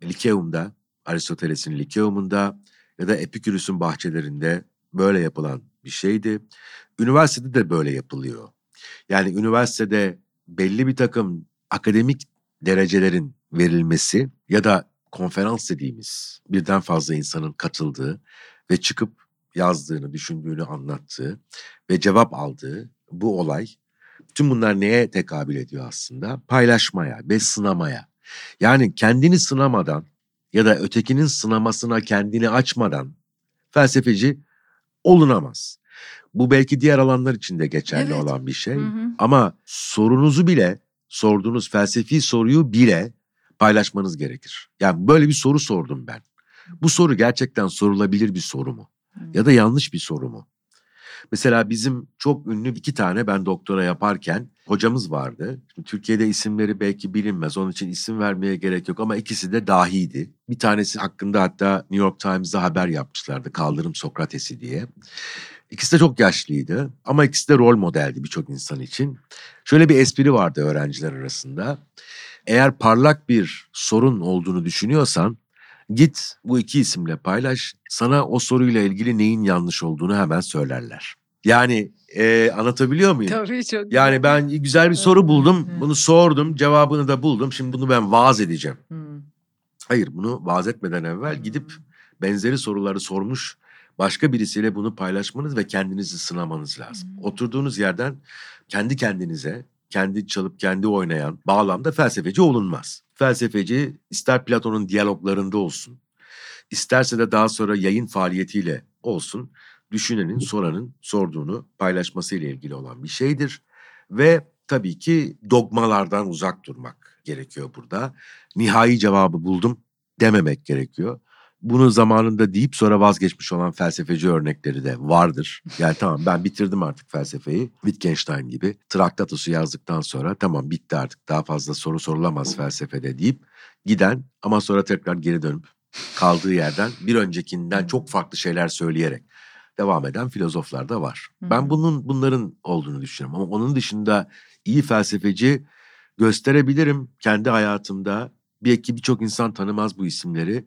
Likeum'da, Aristoteles'in Likeum'unda ya da Epikürüs'ün bahçelerinde böyle yapılan bir şeydi. Üniversitede de böyle yapılıyor. Yani üniversitede belli bir takım akademik derecelerin verilmesi ya da konferans dediğimiz birden fazla insanın katıldığı ve çıkıp yazdığını, düşündüğünü anlattığı ve cevap aldığı bu olay tüm bunlar neye tekabül ediyor aslında? Paylaşmaya ve sınamaya. Yani kendini sınamadan ya da ötekinin sınamasına kendini açmadan felsefeci olunamaz. Bu belki diğer alanlar için de geçerli evet. olan bir şey. Hı hı. Ama sorunuzu bile, sorduğunuz felsefi soruyu bile paylaşmanız gerekir. Yani böyle bir soru sordum ben. Bu soru gerçekten sorulabilir bir soru mu? Ya da yanlış bir soru mu? Mesela bizim çok ünlü iki tane ben doktora yaparken hocamız vardı. Şimdi Türkiye'de isimleri belki bilinmez. Onun için isim vermeye gerek yok ama ikisi de dahiydi. Bir tanesi hakkında hatta New York Times'da haber yapmışlardı. Kaldırım Sokrates'i diye. İkisi de çok yaşlıydı ama ikisi de rol modeldi birçok insan için. Şöyle bir espri vardı öğrenciler arasında. Eğer parlak bir sorun olduğunu düşünüyorsan git bu iki isimle paylaş. Sana o soruyla ilgili neyin yanlış olduğunu hemen söylerler. Yani e, anlatabiliyor muyum? Tabii çok. Yani ben güzel bir soru buldum. Bunu sordum. Cevabını da buldum. Şimdi bunu ben vaaz edeceğim. Hayır bunu vaaz etmeden evvel gidip benzeri soruları sormuş başka birisiyle bunu paylaşmanız ve kendinizi sınamanız lazım. Hmm. Oturduğunuz yerden kendi kendinize, kendi çalıp kendi oynayan bağlamda felsefeci olunmaz. Felsefeci ister Platon'un diyaloglarında olsun, isterse de daha sonra yayın faaliyetiyle olsun, düşünenin, soranın sorduğunu paylaşmasıyla ilgili olan bir şeydir. Ve tabii ki dogmalardan uzak durmak gerekiyor burada. Nihai cevabı buldum dememek gerekiyor. Bunu zamanında deyip sonra vazgeçmiş olan felsefeci örnekleri de vardır. Yani tamam ben bitirdim artık felsefeyi. Wittgenstein gibi. Traktatos'u yazdıktan sonra tamam bitti artık daha fazla soru sorulamaz felsefede deyip giden ama sonra tekrar geri dönüp kaldığı yerden bir öncekinden çok farklı şeyler söyleyerek devam eden filozoflar da var. Ben bunun bunların olduğunu düşünüyorum ama onun dışında iyi felsefeci gösterebilirim kendi hayatımda. Belki birçok insan tanımaz bu isimleri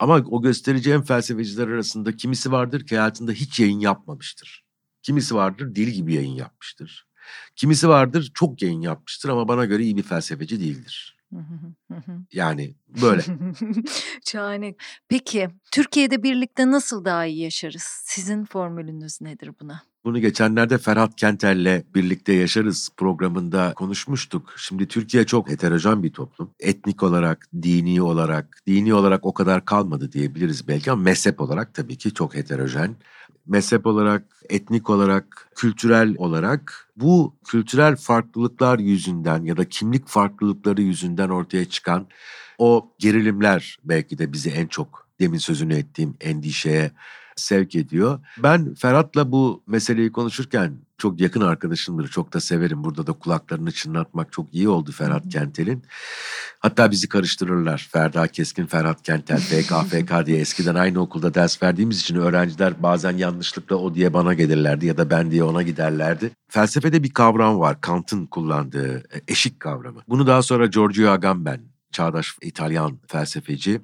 ama o göstereceğim felsefeciler arasında kimisi vardır ki hayatında hiç yayın yapmamıştır. Kimisi vardır dil gibi yayın yapmıştır. Kimisi vardır çok yayın yapmıştır ama bana göre iyi bir felsefeci değildir. Yani böyle. Şahane. Peki Türkiye'de birlikte nasıl daha iyi yaşarız? Sizin formülünüz nedir buna? Bunu geçenlerde Ferhat Kenter'le birlikte yaşarız programında konuşmuştuk. Şimdi Türkiye çok heterojen bir toplum. Etnik olarak, dini olarak, dini olarak o kadar kalmadı diyebiliriz belki ama mezhep olarak tabii ki çok heterojen. Mezhep olarak, etnik olarak, kültürel olarak bu kültürel farklılıklar yüzünden ya da kimlik farklılıkları yüzünden ortaya çıkan o gerilimler belki de bizi en çok demin sözünü ettiğim endişeye sevk ediyor. Ben Ferhat'la bu meseleyi konuşurken çok yakın arkadaşımdır. Çok da severim. Burada da kulaklarını çınlatmak çok iyi oldu Ferhat Kentel'in. Hatta bizi karıştırırlar. Ferda Keskin, Ferhat Kentel, FKFK diye eskiden aynı okulda ders verdiğimiz için öğrenciler bazen yanlışlıkla o diye bana gelirlerdi ya da ben diye ona giderlerdi. Felsefede bir kavram var. Kant'ın kullandığı e, eşik kavramı. Bunu daha sonra Giorgio Agamben çağdaş İtalyan felsefeci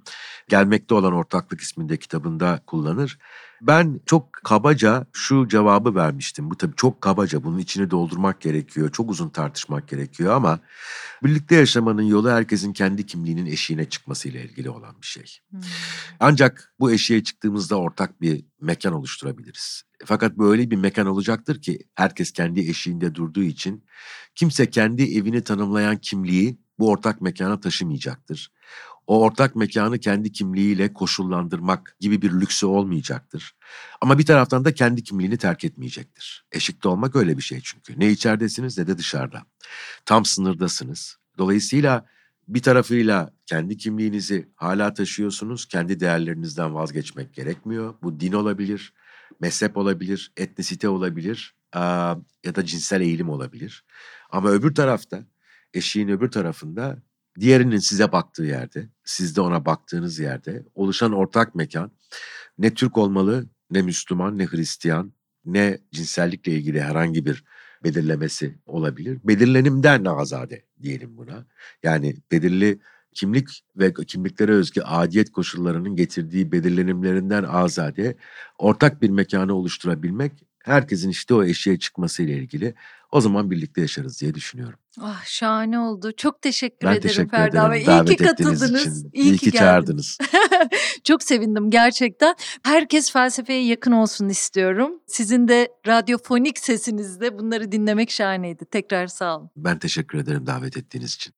Gelmekte olan Ortaklık isminde kitabında kullanır. Ben çok kabaca şu cevabı vermiştim. Bu tabii çok kabaca bunun içini doldurmak gerekiyor. Çok uzun tartışmak gerekiyor ama birlikte yaşamanın yolu herkesin kendi kimliğinin eşiğine çıkmasıyla ilgili olan bir şey. Hmm. Ancak bu eşiğe çıktığımızda ortak bir mekan oluşturabiliriz. Fakat böyle bir mekan olacaktır ki herkes kendi eşiğinde durduğu için kimse kendi evini tanımlayan kimliği bu ortak mekana taşımayacaktır. O ortak mekanı kendi kimliğiyle koşullandırmak gibi bir lüksü olmayacaktır. Ama bir taraftan da kendi kimliğini terk etmeyecektir. Eşikte olmak öyle bir şey çünkü. Ne içeridesiniz ne de dışarıda. Tam sınırdasınız. Dolayısıyla bir tarafıyla kendi kimliğinizi hala taşıyorsunuz. Kendi değerlerinizden vazgeçmek gerekmiyor. Bu din olabilir, mezhep olabilir, etnisite olabilir ya da cinsel eğilim olabilir. Ama öbür tarafta, eşiğin öbür tarafında diğerinin size baktığı yerde, siz de ona baktığınız yerde oluşan ortak mekan ne Türk olmalı, ne Müslüman, ne Hristiyan, ne cinsellikle ilgili herhangi bir belirlemesi olabilir. Belirlenimden azade diyelim buna. Yani belirli kimlik ve kimliklere özgü adiyet koşullarının getirdiği belirlenimlerinden azade ortak bir mekanı oluşturabilmek herkesin işte o eşiğe çıkmasıyla ilgili o zaman birlikte yaşarız diye düşünüyorum. Ah şahane oldu. Çok teşekkür ben ederim teşekkür Ferda ederim. Bey. İyi Davet ki katıldınız. Için. İyi, İyi ki, ki çağırdınız. Çok sevindim gerçekten. Herkes felsefeye yakın olsun istiyorum. Sizin de radyofonik sesinizde bunları dinlemek şahaneydi. Tekrar sağ olun. Ben teşekkür ederim davet ettiğiniz için.